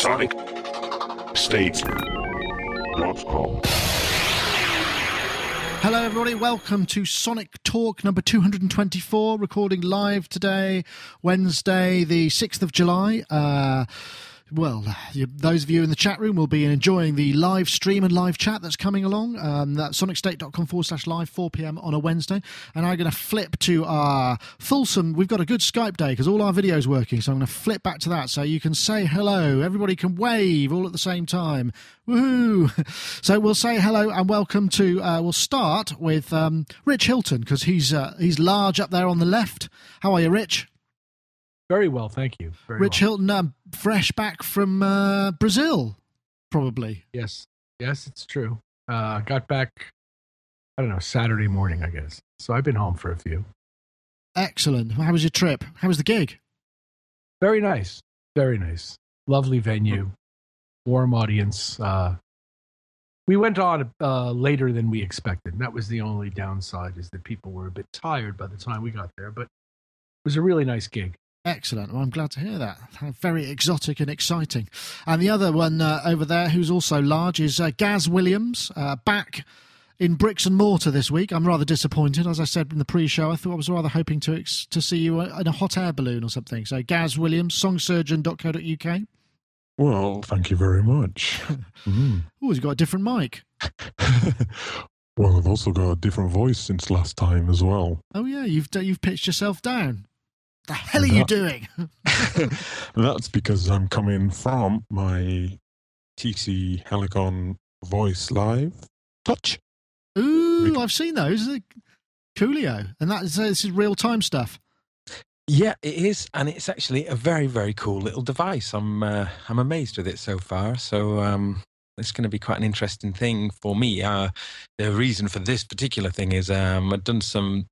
SonicState.com. Hello, everybody. Welcome to Sonic Talk number 224, recording live today, Wednesday, the 6th of July. Uh, well, you, those of you in the chat room will be enjoying the live stream and live chat that's coming along. Um, that's sonicstate.com forward slash live, 4 p.m. on a Wednesday. And I'm going to flip to our Fulsome. We've got a good Skype day because all our video's working. So I'm going to flip back to that so you can say hello. Everybody can wave all at the same time. Woohoo! So we'll say hello and welcome to. Uh, we'll start with um, Rich Hilton because he's uh, he's large up there on the left. How are you, Rich? Very well, thank you. Very Rich well. Hilton, um, fresh back from uh, Brazil, probably. Yes, yes, it's true. Uh, got back. I don't know Saturday morning, I guess. So I've been home for a few. Excellent. How was your trip? How was the gig? Very nice, very nice. Lovely venue, warm audience. Uh, we went on uh, later than we expected. That was the only downside is that people were a bit tired by the time we got there. But it was a really nice gig. Excellent. Well, I'm glad to hear that. Very exotic and exciting. And the other one uh, over there, who's also large, is uh, Gaz Williams, uh, back in bricks and mortar this week. I'm rather disappointed. As I said in the pre-show, I thought I was rather hoping to ex- to see you uh, in a hot air balloon or something. So Gaz Williams, songsurgeon.co.uk. Well, thank you very much. Mm. Oh, he's got a different mic. well, I've also got a different voice since last time as well. Oh yeah, you've you've pitched yourself down. The hell are you doing? That's because I'm coming from my TC Helicon Voice Live Touch. Ooh, I've seen those. Coolio, and that is uh, this is real time stuff. Yeah, it is, and it's actually a very, very cool little device. I'm, uh, I'm amazed with it so far. So, um, it's going to be quite an interesting thing for me. Uh, the reason for this particular thing is um, I've done some,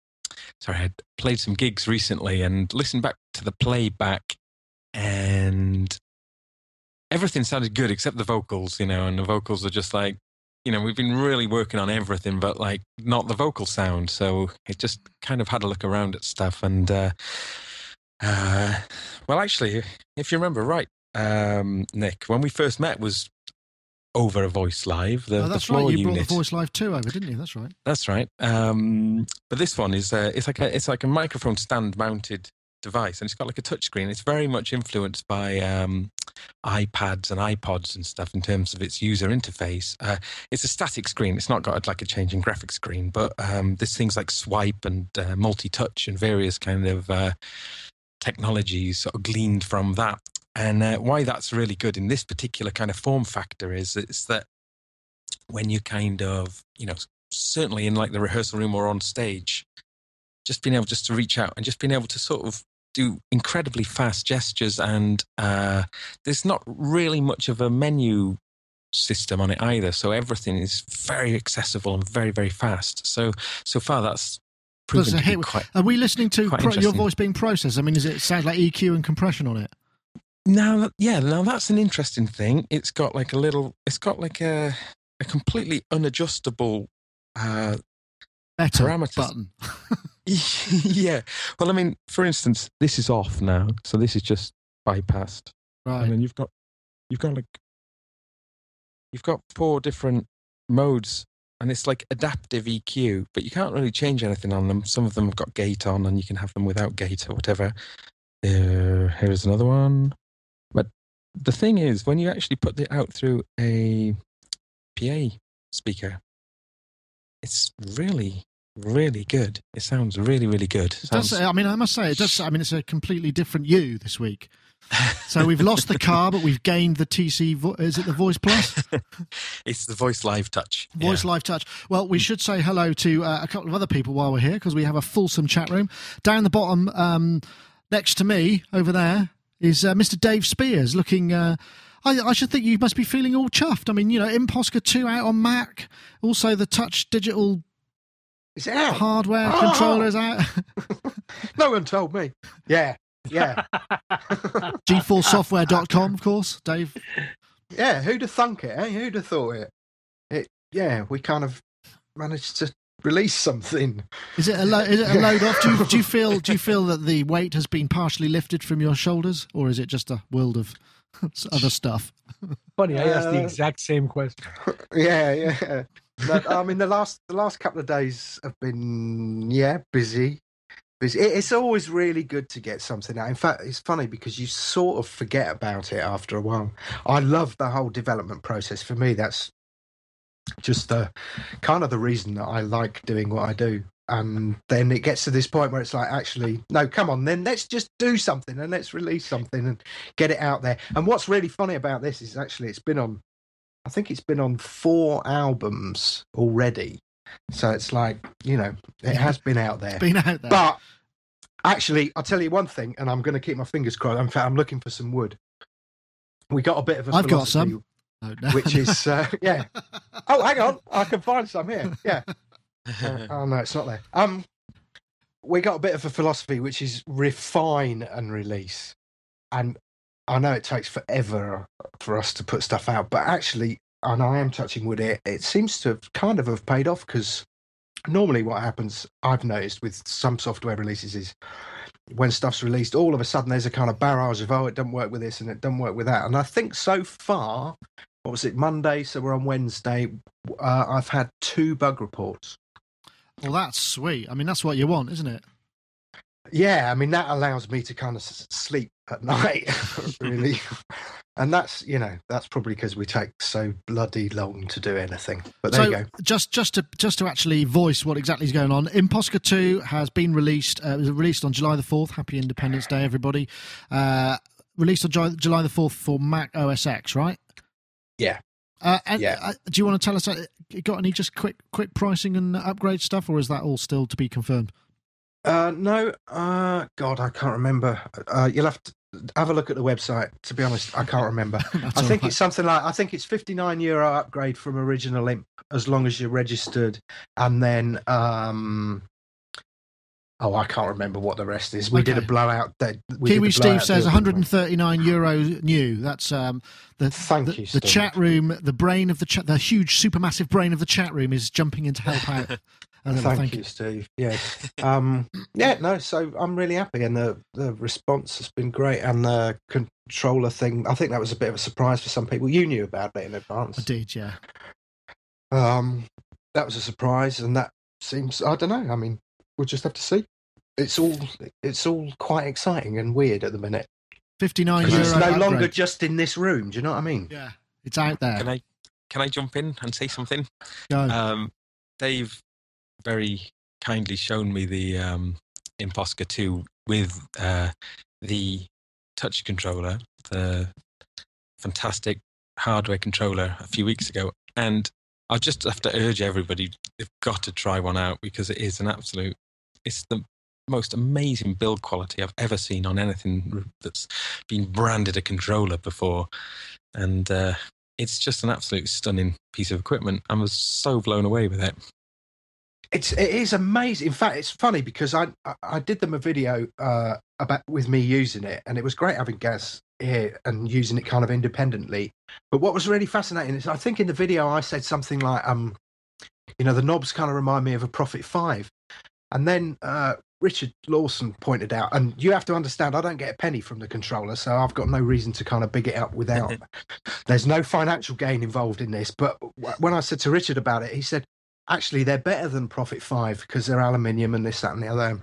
sorry, I played some gigs recently and listened back to the playback, and everything sounded good except the vocals, you know, and the vocals are just like, you know, we've been really working on everything, but like not the vocal sound. So it just kind of had a look around at stuff and, uh, uh, well, actually, if you remember right, um, Nick, when we first met was over a voice live. The, oh, the that's floor right. You unit. brought the Voice Live too over, didn't you? That's right. That's right. Um, but this one is uh, it's like a it's like a microphone stand mounted device, and it's got like a touch screen. It's very much influenced by um, iPads and iPods and stuff in terms of its user interface. Uh, it's a static screen. It's not got like a changing graphic screen, but um, there's things like swipe and uh, multi-touch and various kind of uh, technologies sort of gleaned from that. And uh, why that's really good in this particular kind of form factor is it's that when you kind of, you know, certainly in like the rehearsal room or on stage, just being able just to reach out and just being able to sort of do incredibly fast gestures and uh, there's not really much of a menu system on it either so everything is very accessible and very very fast so so far that's proven Plus, to be quite Are we listening to pro- your voice being processed? I mean, is it sounds like EQ and compression on it? Now, yeah, now that's an interesting thing. It's got like a little, it's got like a a completely unadjustable uh, Better parameters. button. yeah. Well, I mean, for instance, this is off now, so this is just bypassed, right and then you've got you've got like you've got four different modes, and it's like adaptive EQ, but you can't really change anything on them. Some of them have got gate on, and you can have them without gate or whatever. Uh, here's another one. The thing is, when you actually put it out through a PA speaker, it's really, really good. It sounds really, really good. It does, I mean, I must say, it does. I mean, it's a completely different you this week. So we've lost the car, but we've gained the TC. Vo- is it the Voice Plus? it's the voice live touch. Voice Live Touch. Well, we should say hello to uh, a couple of other people while we're here because we have a fulsome chat room. Down the bottom, um, next to me over there, is uh, Mr. Dave Spiers looking. Uh, I, I should think you must be feeling all chuffed. I mean, you know, Imposcar 2 out on Mac. Also, the Touch Digital Is it out? hardware Oh! controller is out. No one told me. Yeah, yeah, GForceSoftware.com, of course, Dave. yeah. Who'd have thunk it? Eh? Who'd have thought it? It. Yeah, we kind of managed to release something. Is it a lo- is it a load off? Do you, do you feel do you feel that the weight has been partially lifted from your shoulders, or is it just a world of other stuff. Funny, I asked the Uh, exact same question. yeah, yeah. But, I mean, the last the last couple of days have been yeah busy, busy. It, it's always really good to get something out. In fact, it's funny because you sort of forget about it after a while. I love the whole development process. For me, that's just the kind of the reason that I like doing what I do. And then it gets to this point where it's like, actually, no, come on, then let's just do something and let's release something and get it out there. And what's really funny about this is actually it's been on I think it's been on four albums already. So it's like, you know, it has been out there. Been out there. But actually, I'll tell you one thing, and I'm going to keep my fingers crossed. In fact, I'm looking for some wood. We got a bit of a I've got some. No, no. which is, uh, yeah. Oh, hang on. I can find some here. Yeah. Uh, oh, no, it's not there. Um, we got a bit of a philosophy, which is refine and release. And I know it takes forever for us to put stuff out, but actually, and I am touching wood here, it seems to have kind of have paid off because normally what happens, I've noticed with some software releases is when stuff's released, all of a sudden there's a kind of barrage of, oh, it doesn't work with this and it doesn't work with that. And I think so far, what was it, Monday? So we're on Wednesday. Uh, I've had two bug reports. well, that's sweet. I mean, that's what you want, isn't it? Yeah, I mean that allows me to kind of s- sleep at night, really, and that's you know that's probably because we take so bloody long to do anything. But there so you go. just just to just to actually voice what exactly is going on, Imposcar Two has been released. Uh, it was released on July the fourth. Happy Independence Day, everybody! Uh, released on July, July the fourth for Mac OS X, right? Yeah. Uh, and Yeah. uh, do you want to tell us? Uh, got any just quick quick pricing and upgrade stuff, or is that all still to be confirmed? Uh, no, uh, God, I can't remember. Uh, you'll have to have a look at the website. To be honest, I can't remember. I think right. it's something like I think it's fifty nine euro upgrade from original imp as long as you're registered, and then um. Oh, I can't remember what the rest is. We did a blowout. We did Kiwi the Steve says deal. 139 euro new. That's um, the Thank the, you, the chat room. The brain of the chat, the huge supermassive brain of the chat room is jumping in to help out. I don't know, Thank, you, Steve. Yes. um, yeah, no, so I'm really happy and the, the response has been great and the controller thing, I think that was a bit of a surprise for some people. You knew about it in I advance. did, yeah. Um, that was a surprise and that seems I don't know, I mean, we'll just have to see. It's all it's all quite exciting and weird at the minute. 59 Because it's no longer upgrade. just in this room, do you know what I mean? Yeah, it's out there. Can I can I jump in and say something? Go. Um, Dave very kindly shown me the um, Imposcar 2 with uh, the touch controller, the fantastic hardware controller a few weeks ago. And I just have to urge everybody, they've got to try one out because it is an absolute, it's the most amazing build quality I've ever seen on anything that's been branded a controller before. And uh, it's just an absolute stunning piece of equipment. I was so blown away with it. It's it is amazing. In fact, it's funny because I I, did them a video uh, about with me using it, and it was great having Gaz here and using it kind of independently. But what was really fascinating is I think in the video I said something like, um, you know, the knobs kind of remind me of a Prophet Five, and then uh, Richard Lawson pointed out, and you have to understand, I don't get a penny from the controller, so I've got no reason to kind of big it up without. There's no financial gain involved in this. But when I said to Richard about it, he said, actually, they're better than Prophet 5 because they're aluminium and this, that, and the other.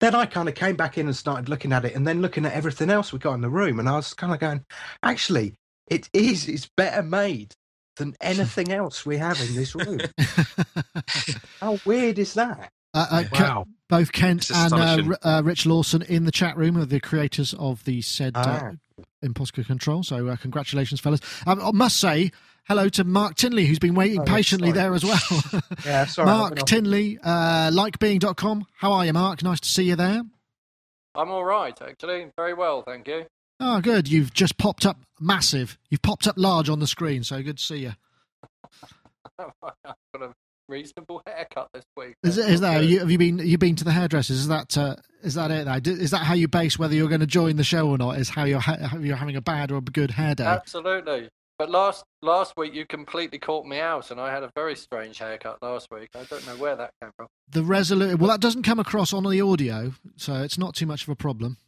Then I kind of came back in and started looking at it and then looking at everything else we got in the room. And I was kind of going, actually, it is, it's better made than anything else we have in this room. How weird is that? Uh, uh, Ke- Wow. both Kent and uh, uh, Rich Lawson in the chat room are the creators of the said uh, Ah. Imposcar Control. So, uh, congratulations, fellas. Um, I must say hello to Mark Tinley, who's been waiting Oh, patiently sorry. there as well. Yeah, sorry. Mark been off- Tinley, uh, likebeing.com. How are you, Mark? Nice to see you there. I'm all right, actually. Very well, thank you. Oh, good. You've just popped up massive. You've popped up large on the screen, so good to see you. I've got a reasonable haircut this week. Is, it, is that you, have you been you been to the hairdressers? Is that uh, is that it? Now? Is that how you base whether you're going to join the show or not? Is how you're ha- you're having a bad or a good hair day? Absolutely. But last last week you completely caught me out, and I had a very strange haircut last week. I don't know where that came from. The resolute. Well, that doesn't come across on the audio, so it's not too much of a problem.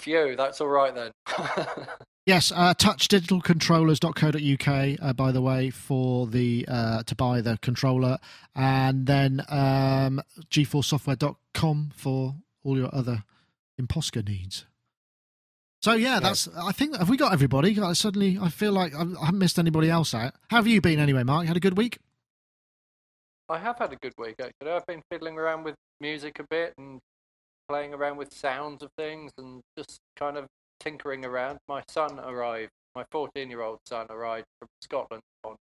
Phew, that's all right then. Yes, uh, touchdigitalcontrollers.co.uk, uh, by the way, for the uh, to buy the controller, and then um, gforcesoftware.com for all your other Imposcar needs. So yeah, that's. I think have we got everybody? I suddenly, I feel like I I haven't missed anybody else out. How have you been anyway, Mark? You had a good week? I have had a good week actually. I've been fiddling around with music a bit and playing around with sounds of things and just kind of tinkering around. My son arrived. My 14-year-old son arrived from Scotland on.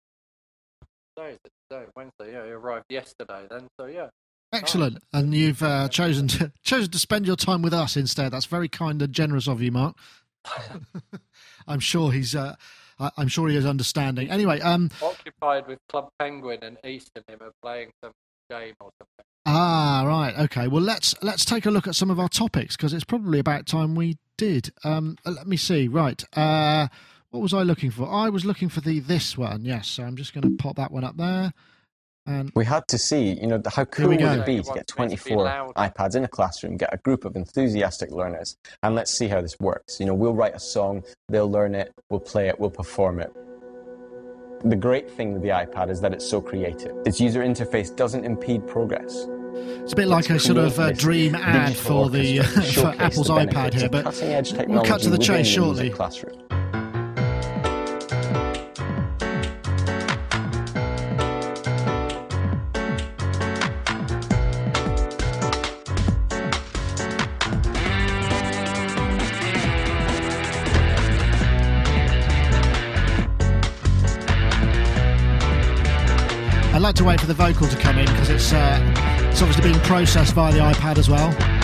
Today is it? Today, Wednesday. Yeah, he arrived yesterday. Then, so yeah. Excellent, and you've uh, chosen to chosen to spend your time with us instead. That's very kind and generous of you, Mark. I'm sure he's. Uh, I'm sure he is understanding. Anyway, um, Occupied with Club Penguin and Eastern him are playing some game or something. Ah, right. Okay. Well, let's let's take a look at some of our topics because it's probably about time we did. Um, uh, let me see. Right. Uh, what was I looking for? I was looking for the this one. Yes. So I'm just going to pop that one up there. And We had to see, you know, how cool we would it be to get me to 24 iPads in a classroom, get a group of enthusiastic learners, and let's see how this works. You know, we'll write a song, they'll learn it, we'll play it, we'll perform it. The great thing with the iPad is that it's so creative. Its user interface doesn't impede progress. it's a bit like a sort of uh, this dream ad for the for Apple's the iPad here, but we'll cut to the chase shortly. Classroom. Like to wait for the vocal to come in because it's uh, it's obviously being processed via the iPad as well.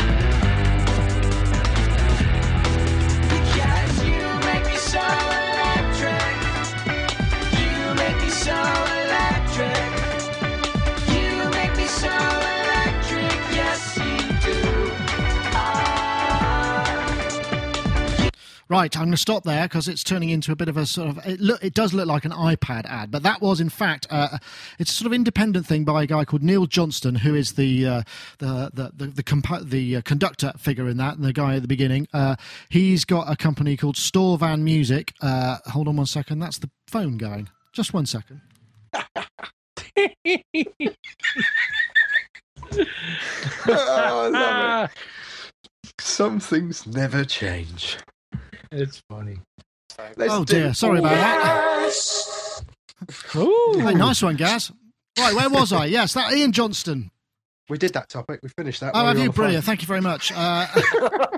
Right, I'm going to stop there because it's turning into a bit of a sort of. It, look, it does look like an iPad ad, but that was in fact uh, it's a sort of independent thing by a guy called Neil Johnston, who is the uh, the the the the, compa- the uh, conductor figure in that, and the guy at the beginning. Uh, he's got a company called Store Van Music. Uh, hold on one second, that's the phone going. Just one second. Oh, I love it. Some things never change. It's funny. Let's oh dear, sorry about that. Ooh. Hey, nice one, Gaz. Right, where was I? Yes, that Ian Johnston. We did that topic. We finished that. Oh, have you? the phone. Brilliant. Thank you very much. Uh,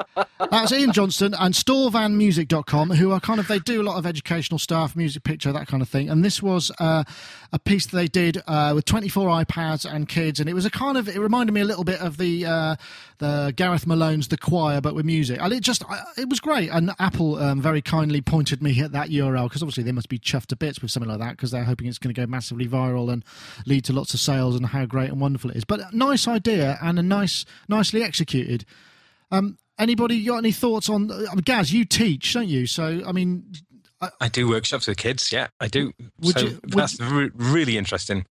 that's Ian Johnston and StoreVanMusic.com, who are kind of, they do a lot of educational stuff, music picture, that kind of thing. And this was uh, a piece that they did uh, with 24 iPads and kids. And it was a kind of, it reminded me a little bit of the uh, the Gareth Malone's The Choir, but with music. And it just, it was great. And Apple um, very kindly pointed me at that URL because obviously they must be chuffed to bits with something like that because they're hoping it's going to go massively viral and lead to lots of sales and how great and wonderful it is. But a nice idea and a nice, nicely executed. Um, anybody got any thoughts on? I mean, Gaz, you teach, don't you? So, I mean, I do workshops with kids. Yeah, I do. Would so you- would- that's re- really interesting.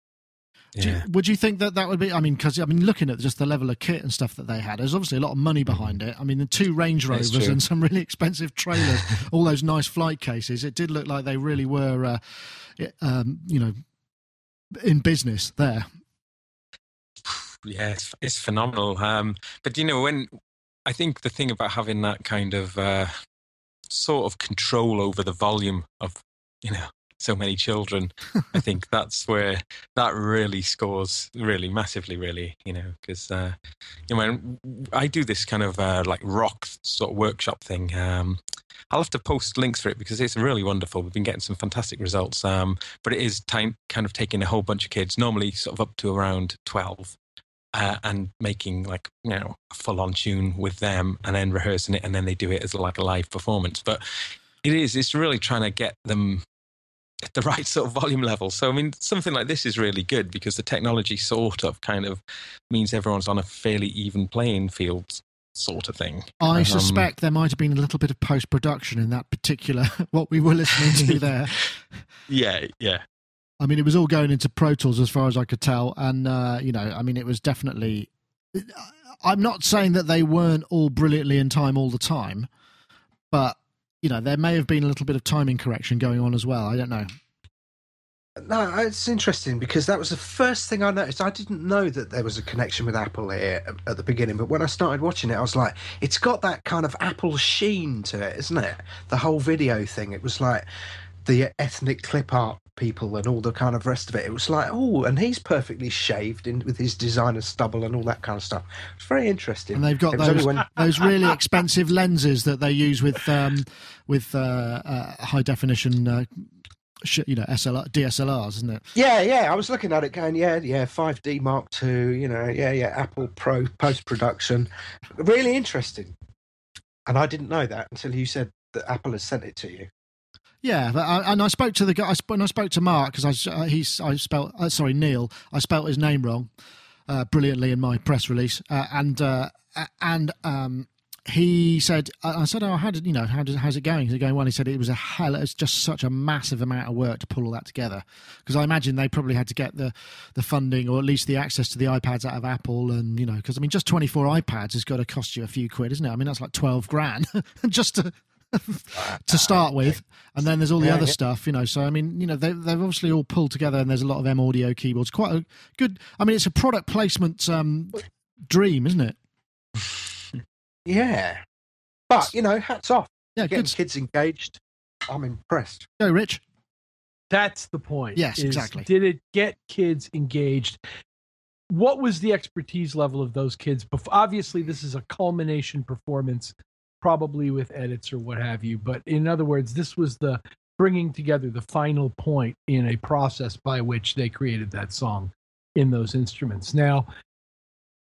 do you- Yeah. would you think that that would be? I mean, because I mean, looking at just the level of kit and stuff that they had, there's obviously a lot of money behind it. I mean, the two Range Rovers and some really expensive trailers, all those nice flight cases. It did look like they really were, uh, um, you know, in business there. Yeah, it's, it's phenomenal. Um, but you know, when I think the thing about having that kind of uh, sort of control over the volume of, you know, so many children, I think that's where that really scores really massively, really, you know, because uh, you know, when I do this kind of uh, like rock sort of workshop thing. Um, I'll have to post links for it because it's really wonderful. We've been getting some fantastic results. Um, but it is time kind of taking a whole bunch of kids, normally sort of up to around 12, uh, and making like, you know, a full on tune with them and then rehearsing it. And then they do it as like a live performance. But it is, it's really trying to get them at the right sort of volume level. So, I mean, something like this is really good because the technology sort of kind of means everyone's on a fairly even playing field sort of thing. I Um, suspect there might have been a little bit of post production in that particular what we were listening to there. Yeah, yeah. I mean, it was all going into Pro Tools as far as I could tell, and uh, you know, I mean, it was definitely. I'm not saying that they weren't all brilliantly in time all the time, but you know there may have been a little bit of timing correction going on as well. I don't know. No, it's interesting because that was the first thing I noticed. I didn't know that there was a connection with Apple here at the beginning, but when I started watching it, I was like, it's got that kind of Apple sheen to it, isn't it? The whole video thing. It was like the ethnic clip art people and all the kind of rest of it. It was like, oh, and he's perfectly shaved in with his designer stubble and all that kind of stuff. It's very interesting. And they've got It was only those when- those really expensive lenses that they use with um, with uh, uh, high definition, uh, sh- you know, SLR, DSLRs, isn't it? Yeah, yeah. I was looking at it going, yeah, yeah, 5D Mark II, you know, yeah, yeah, Apple Pro post production. Really interesting. And I didn't know that until you said that Apple has sent it to you. Yeah, I, and I spoke to the guy. I sp- when I spoke to Mark because I uh, he's I spelt uh, sorry Neil. I spelt his name wrong uh, brilliantly in my press release, uh, and uh, and um, he said I said, "Oh, how did you know? How did how's it going? Is it going well?" He said it was a hell. It's just such a massive amount of work to pull all that together because I imagine they probably had to get the the funding or at least the access to the iPads out of Apple, and you know, because I mean, just twenty four iPads has got to cost you a few quid, isn't it? I mean, that's like twelve grand just to to start with, and then there's all the Yeah, other yeah. stuff, you know. So I mean, you know, they, they've obviously all pulled together, and there's a lot of M audio keyboards. Quite a good. I mean, it's a product placement um, dream, isn't it? Yeah. But, you know, hats off. Yeah, Getting good. kids engaged. I'm impressed. Go, Rich. That's the point. Yes, is exactly. Did it get kids engaged? What was the expertise level of those kids? Bef- Obviously, this is a culmination performance, probably with edits or what have you. But in other words, this was the bringing together the final point in a process by which they created that song in those instruments. Now,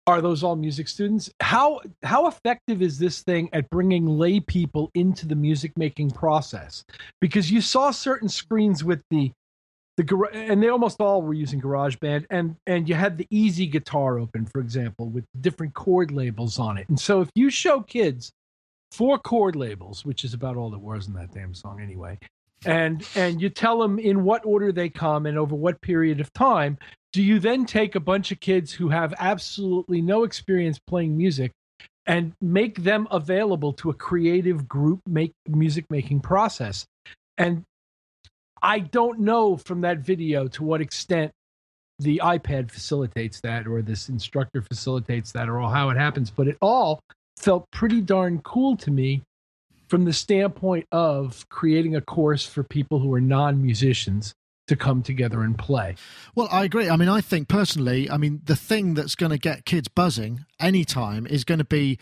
are those all music students? How how effective is this thing at bringing lay people into the music making process? Because you saw certain screens with the the and they almost all were using GarageBand, and and you had the easy guitar open, for example, with different chord labels on it. And so if you show kids four chord labels, which is about all there was in that damn song anyway, and and you tell them in what order they come and over what period of time, do you then take a bunch of kids who have absolutely no experience playing music and make them available to a creative group make music making process? And I don't know from that video to what extent the iPad facilitates that or this instructor facilitates that or how it happens, but it all felt pretty darn cool to me from the standpoint of creating a course for people who are non musicians to come together and play. Well, I agree. I mean, I think personally, I mean, the thing that's going to get kids buzzing anytime is going to be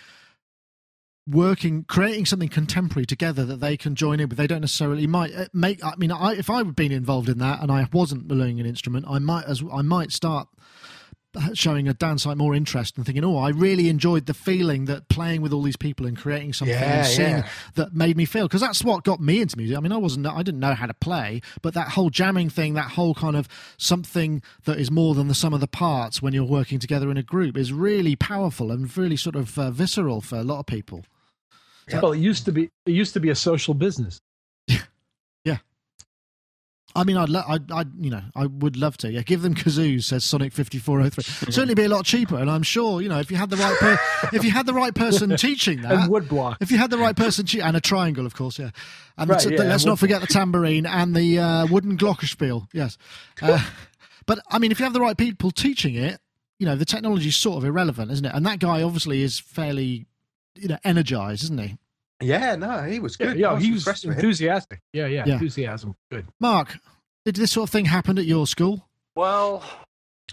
working, creating something contemporary together that they can join in with. They don't necessarily might uh, make. I mean, I, if I had been involved in that and I wasn't learning an instrument, I might as I might start showing a downside more interest and thinking, oh, I really enjoyed the feeling that playing with all these people and creating something Yeah, and seeing yeah. that made me feel because that's what got me into music. I mean, I wasn't, I didn't know how to play, but that whole jamming thing, that whole kind of something that is more than the sum of the parts when you're working together in a group is really powerful and really sort of uh, visceral for a lot of people. Well, it used to be it used to be a social business. I mean, I'd, lo- I'd, I'd, you know, I would love to. Yeah, give them kazoos. Says Sonic fifty four oh three. Certainly be a lot cheaper, and I'm sure you know if you had the right per- if you had the right person teaching that, and woodblock. If you had the right person, che- and a triangle, of course, yeah. And Right, the yeah, let's and not forget the tambourine and the uh, wooden glockenspiel. Yes, uh, but I mean, if you have the right people teaching it, you know, the technology is sort of irrelevant, isn't it? And that guy obviously is fairly, you know, energized, isn't he? Yeah, no, he was good. yeah, I was he was impressed with him. enthusiastic. Yeah, yeah, Yeah. enthusiasm. Good. Mark, did this sort of thing happen at your school? Well,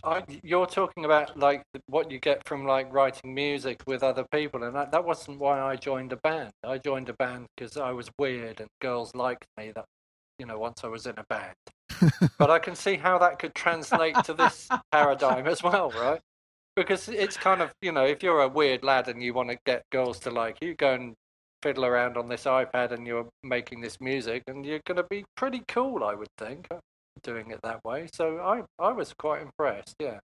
I, you're talking about like what you get from like writing music with other people, and that, that wasn't why I joined a band. I joined a band because I was weird and girls liked me. That you know, once I was in a band. but I can see how that could translate to this paradigm as well, right? Because it's kind of you know, if you're a weird lad and you want to get girls to like you, go and fiddle around on this iPad and you're making this music, and you're going to be pretty cool, I would think uh, doing it that way. So I, I was quite impressed. Yeah.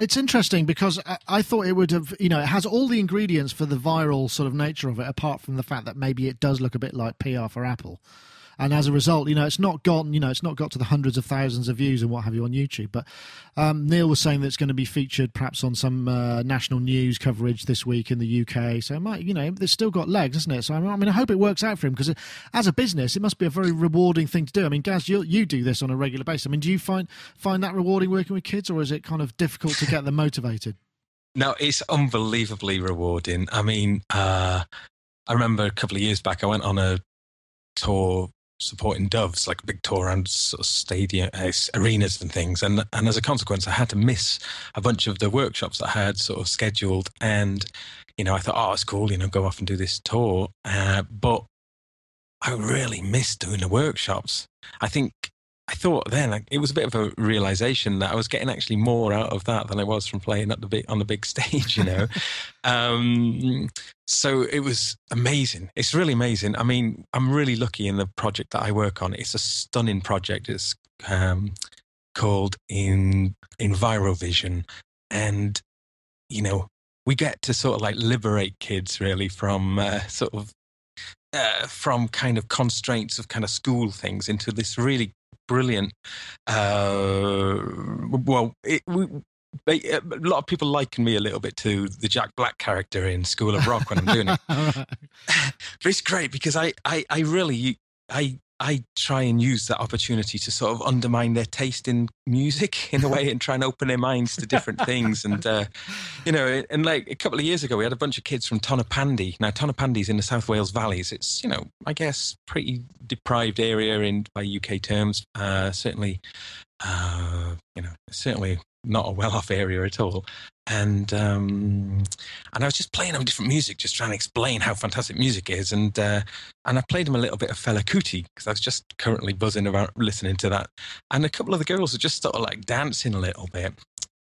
It's interesting because I, I thought it would have, you know, it has all the ingredients for the viral sort of nature of it, apart from the fact that maybe it does look a bit like PR for Apple. And as a result, you know, it's not gone. You know, it's not got to the hundreds of thousands of views and what have you on YouTube. But um, Neil was saying that it's going to be featured perhaps on some uh, national news coverage this week in the UK. So it might, you know, there's still got legs, isn't it? So I mean, I, hope it works out for him because as a business, it must be a very rewarding thing to do. I mean, Gaz, you you do this on a regular basis. I mean, do you find find that rewarding working with kids, or is it kind of difficult to get them motivated? No, it's unbelievably rewarding. I mean, uh, I remember a couple of years back, I went on a tour supporting Doves, like a big tour around sort of stadium uh, arenas and things. And and as a consequence, I had to miss a bunch of the workshops that I had sort of scheduled. And you know, I thought, oh, it's cool, you know, go off and do this tour. Uh, but I really missed doing the workshops. I think I thought then like, it was a bit of a realization that I was getting actually more out of that than I was from playing at the big, on the big stage, you know. um, so it was amazing. It's really amazing. I mean, I'm really lucky in the project that I work on. It's a stunning project. It's um, called in Envirovision, and you know we get to sort of like liberate kids really from uh, sort of uh, from kind of constraints of kind of school things into this really brilliant. Uh, well, it, we, they, a lot of people liken me a little bit to the Jack Black character in School of Rock when I'm doing it. but it's great because I, I, I really, I, I try and use that opportunity to sort of undermine their taste in music in a way and try and open their minds to different things. And, uh, you know, and like a couple of years ago, we had a bunch of kids from Tonypandy. Now, Tonypandy's in the South Wales Valleys. It's, you know, I guess pretty deprived area in by UK terms. Uh, certainly, uh, you know, certainly not a well-off area at all. And um, and I was just playing them different music, just trying to explain how fantastic music is. And uh, and I played them a little bit of Fela Kuti because I was just currently buzzing around listening to that. And a couple of the girls were just sort of like dancing a little bit.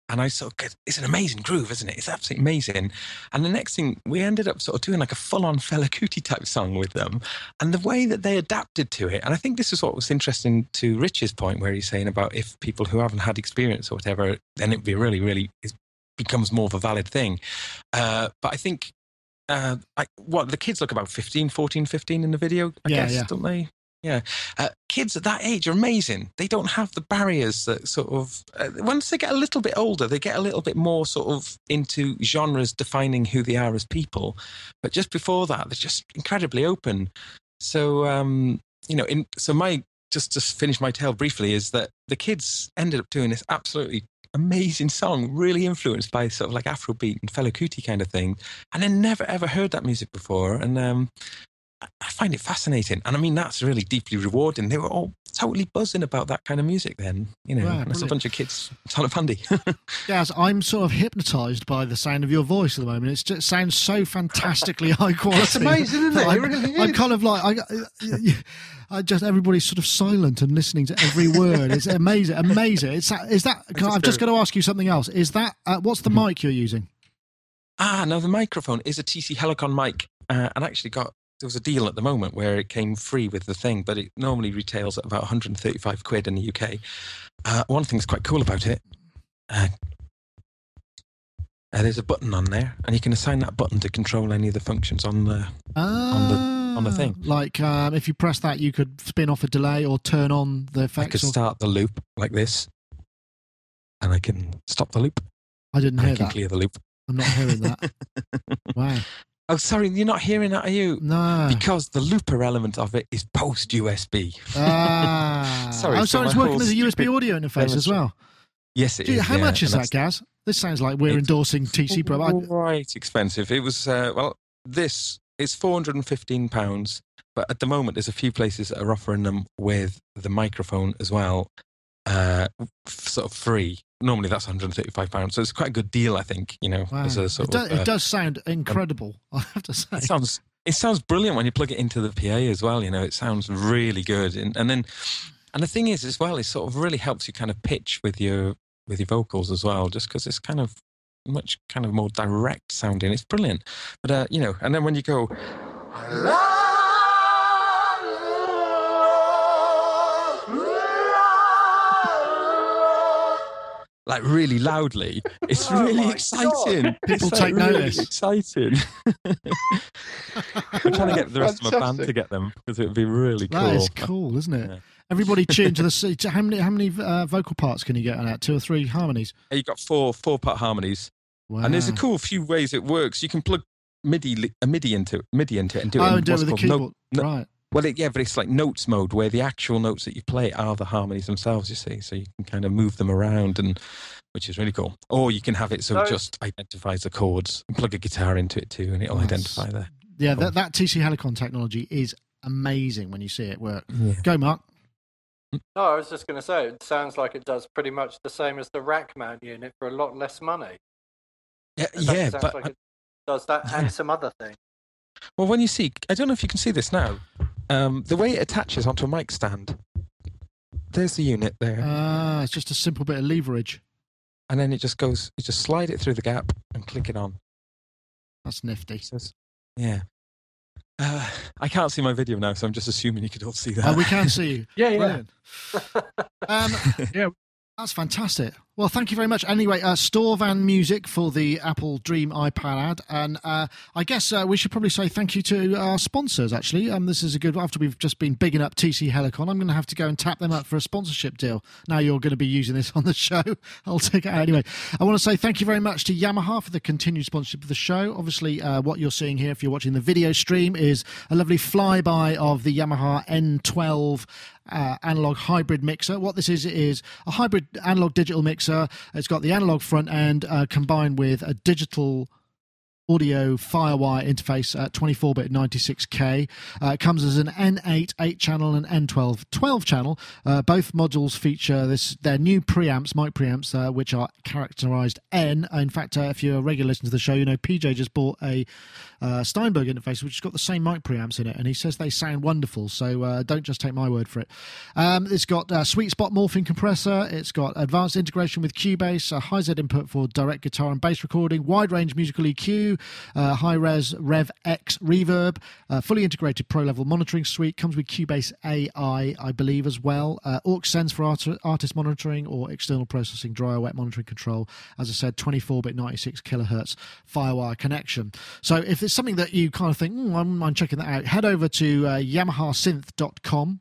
And I sort of, it's an amazing groove, isn't it? It's absolutely amazing. And the next thing, we ended up sort of doing like a full on Fela Kuti type song with them. And the way that they adapted to it, and I think this is what was interesting to Rich's point, where he's saying about if people who haven't had experience or whatever, then it'd be really, really, it becomes more of a valid thing. Uh, but I think, uh, I, what, the kids look about 15, 14, 15 in the video, I Yeah, guess, yeah. don't they? Yeah. Uh, kids at that age are amazing. They don't have the barriers that sort of, uh, once they get a little bit older, they get a little bit more sort of into genres defining who they are as people. But just before that, they're just incredibly open. So, um, you know, in, so my, just to finish my tale briefly, is that the kids ended up doing this absolutely amazing song, really influenced by sort of like Afrobeat and Fela Kuti kind of thing. And I never ever heard that music before. And um, I- find it fascinating. And I mean, that's really deeply rewarding. They were all totally buzzing about that kind of music then, you know. Wow, it's a bunch of kids, Tonypandy. Gaz, I'm sort of hypnotised by the sound of your voice at the moment. It's just, it sounds so fantastically high quality. It's amazing, isn't it? I'm, It really I'm kind of like, I, I just everybody's sort of silent and listening to every word. It's amazing, amazing. It's is that? I- I've just got to ask you something else. Is that uh, what's the mic you're using? ah, now the microphone is a TC Helicon mic. Uh, and I actually got, there was a deal at the moment where it came free with the thing, but it normally retails at about 135 quid in the UK. Uh, one thing that's quite cool about it, uh, uh, there's a button on there, and you can assign that button to control any of the functions on the. Ah, on the thing. Like um, if you press that, you could spin off a delay or turn on the I effects. could or- start the loop like this, and I can stop the loop. I didn't And I hear can that. clear the loop. I'm not hearing that. Wow. Oh, sorry, you're not hearing that, are you? No. Because the looper element of it is post USB. Ah. Sorry, Oh, so sorry, it's working as a USB audio interface as well. Yes, it is. How yeah, much is that, Gaz? This sounds like we're endorsing TC Pro. Quite expensive. It was uh, well, this is four hundred and fifteen pounds, but at the moment there's a few places that are offering them with the microphone as well, uh, sort of free. Normally that's one hundred and thirty-five pounds, so it's quite a good deal, I think. You know, wow. it, does, of. uh, it does sound incredible, I have to say. It sounds it sounds brilliant when you plug it into the PA as well. You know, it sounds really good, and and then and the thing is as well, it sort of really helps you kind of pitch with your with your vocals as well, just because it's kind of much kind of more direct sounding. It's brilliant, but uh, you know, and then when you go. Like really loudly. It's Oh really my exciting. People It's, like, take really notice. Exciting. I'm trying to get the rest of my band to get them because it would be really cool. That is cool, isn't it? Yeah. Everybody tune to the se- to how many how many uh, vocal parts can you get on that? Two or three harmonies? You've got four four part harmonies, Wow. and there's a cool few ways it works. You can plug MIDI a MIDI into MIDI into it and do it oh, in and do it with the keyboard. note- no- right. Well, it, yeah, but it's like notes mode where the actual notes that you play are the harmonies themselves. You see, so you can kind of move them around, and which is really cool. Or you can have it so it just identifies the chords and plug a guitar into it too, and it'll Nice. identify there. Yeah, that, that TC Helicon technology is amazing when you see it work. Yeah. Go, Mark. No, I was just going to say, it sounds like it does pretty much the same as the rack mount unit for a lot less money. Yeah, It yeah, but like it does that and some other thing. well, when you see, I don't know if you can see this now. Um, the way it attaches onto a mic stand. There's the unit there, Ah, it's just a simple bit of leverage. and then it just goes. You just slide it through the gap and click it on. That's nifty. Yeah. Uh, I can't see my video now, so I'm just assuming you could all see that. Oh, we can see you. Yeah, yeah. Brilliant. Um, Yeah. That's fantastic. Well, thank you very much. Anyway, uh, Store Van Music for the Apple Dream iPad ad, and uh, I guess uh, we should probably say thank you to our sponsors. Actually, um, this is a good. After we've just been bigging up TC Helicon, I'm going to have to go and tap them up for a sponsorship deal. Now you're going to be using this on the show. I'll take it out anyway. I want to say thank you very much to Yamaha for the continued sponsorship of the show. Obviously, uh, what you're seeing here, if you're watching the video stream, is a lovely flyby of the Yamaha N12 uh, analog hybrid mixer. What this is is a hybrid analog digital mixer. It's got the analog front end uh, combined with a digital audio firewire interface at 24-bit 96k uh, it comes as an n8 8 channel and n12 12 channel uh, both modules feature this their new preamps mic preamps uh, which are characterized n. In fact uh, if you're a regular listener to the show you know pj just bought a uh, steinberg interface which has got the same mic preamps in it and he says they sound wonderful so uh, don't just take my word for it um, it's got a sweet spot morphing compressor it's got advanced integration with cubase a high z input for direct guitar and bass recording wide range musical eq uh, high res Rev X reverb, uh, fully integrated pro level monitoring suite, comes with Cubase AI, I believe, as well. Uh, aux sends for art- artist monitoring or external processing, dry or wet monitoring control. As I said, 24 bit 96 kilohertz Firewire connection. So if it's something that you kind of think, mm, I wouldn't mind checking that out, head over to uh, YamahaSynth.com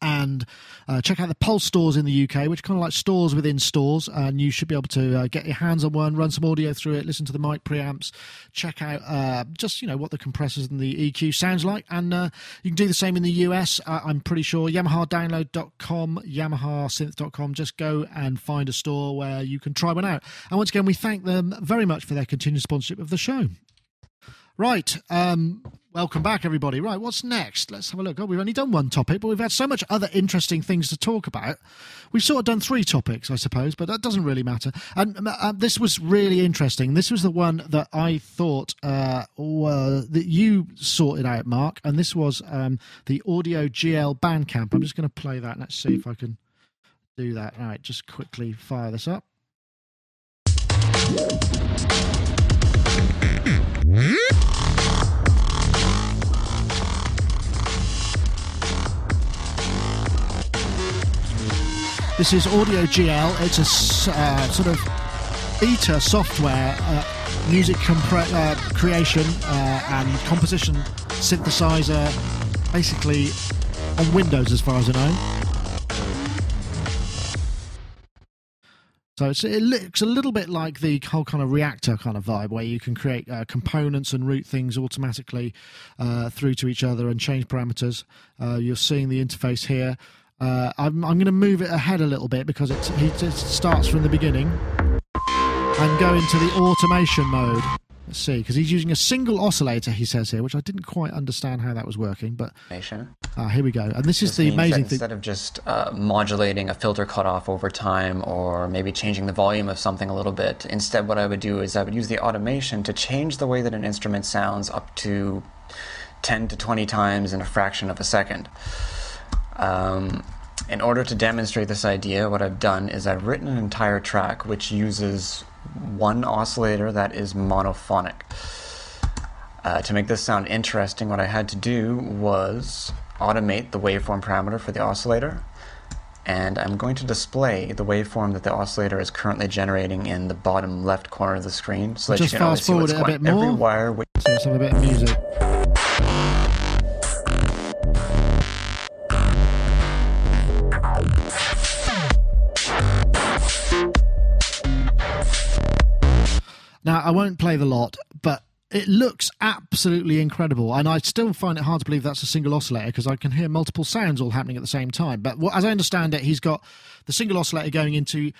and uh, check out the Pulse stores in the UK, which are kind of like stores within stores, and you should be able to uh, get your hands on one, run some audio through it, listen to the mic preamps, check out uh, just you know what the compressors and the EQ sounds like, and uh, you can do the same in the US. Uh, I'm pretty sure YamahaDownload.com, YamahaSynth.com. Just go and find a store where you can try one out. And once again, we thank them very much for their continued sponsorship of the show. Right. Um, welcome back, everybody. Right. What's next? Let's have a look. Oh, we've only done one topic, but we've had so much other interesting things to talk about. We've sort of done three topics, I suppose, but that doesn't really matter. And um, uh, this was really interesting. This was the one that I thought uh, well, that you sorted out, Mark, and this was um, the Audio GL Bandcamp. I'm just going to play that. Let's see if I can do that. All right. Just quickly fire this up. This is Audio GL. It's a uh, sort of beta software uh, music compre- uh, creation uh, and composition synthesizer, basically on Windows, as far as I know. So it looks a little bit like the whole kind of Reaktor kind of vibe, where you can create uh, components and route things automatically uh, through to each other and change parameters. Uh, you're seeing the interface here. Uh, I'm, I'm going to move it ahead a little bit because it, just starts from the beginning and go into the automation mode. Let's see, because he's using a single oscillator, he says here, which I didn't quite understand how that was working, but uh, here we go. And this is the amazing thing. Instead of just uh, modulating a filter cutoff over time or maybe changing the volume of something a little bit, instead what I would do is I would use the automation to change the way that an instrument sounds up to 10 to 20 times in a fraction of a second. Um, in order to demonstrate this idea, what I've done is I've written an entire track which uses one oscillator that is monophonic. Uh, to make this sound interesting, what I had to do was automate the waveform parameter for the oscillator and I'm going to display the waveform that the oscillator is currently generating in the bottom left corner of the screen so that Just you can fast see what's forward it a going bit every wire wi- So a bit of music. Now, I won't play the lot, but it looks absolutely incredible. And I still find it hard to believe that's a single oscillator because I can hear multiple sounds all happening at the same time. But as I understand it, he's got the single oscillator going into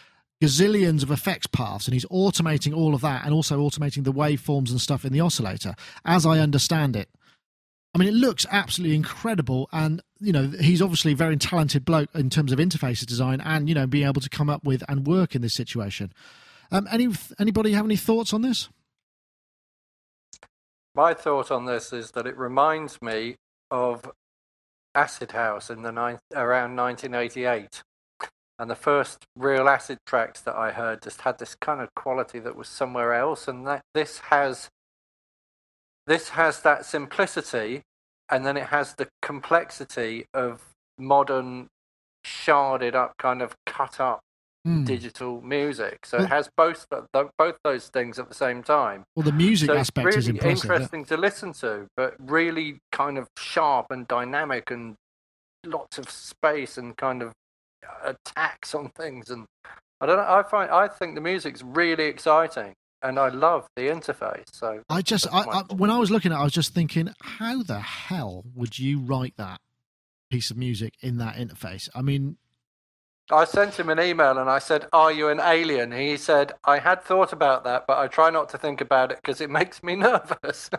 gazillions of effects paths and he's automating all of that and also automating the waveforms and stuff in the oscillator, as I understand it. I mean, it looks absolutely incredible, and you know he's obviously a very talented bloke in terms of interface design, and you know being able to come up with and work in this situation. Um, any anybody have any thoughts on this? My thought on this is that it reminds me of Acid House in the nine, around 1988. And the first real acid tracks that I heard just had this kind of quality that was somewhere else, and that this has this has that simplicity, and then it has the complexity of modern, sharded up, kind of cut up Hmm. digital music. So Well- it has both both those things at the same time. Well, the music So aspect is really impressive. interesting to listen to, but really kind of sharp and dynamic and lots of space and kind of attacks on things. And I don't know. I find I think the music's really exciting, and I love the interface. So I just, I, I, when I was looking at, it, I was just thinking, how the hell would you write that piece of music in that interface? I mean, I sent him an email and I said, "Are you an alien?" He said, "I had thought about that, but I try not to think about it because it makes me nervous."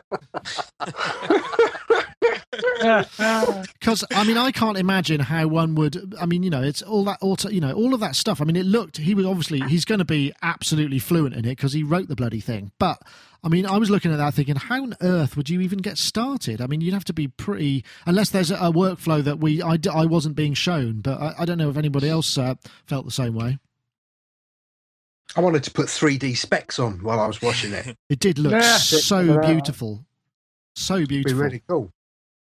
because I mean, I can't imagine how one would. I mean, you know, it's all that auto, you know, all of that stuff. I mean, it looked he was obviously he's going to be absolutely fluent in it because he wrote the bloody thing. But I mean, I was looking at that thinking, how on earth would you even get started? I mean, you'd have to be pretty unless there's a, a workflow that we I, I wasn't being shown, but I, I don't know if anybody else uh, felt the same way. I wanted to put 3D specs on while I was watching it. It did look Yeah. so beautiful, so It'd be beautiful. really cool.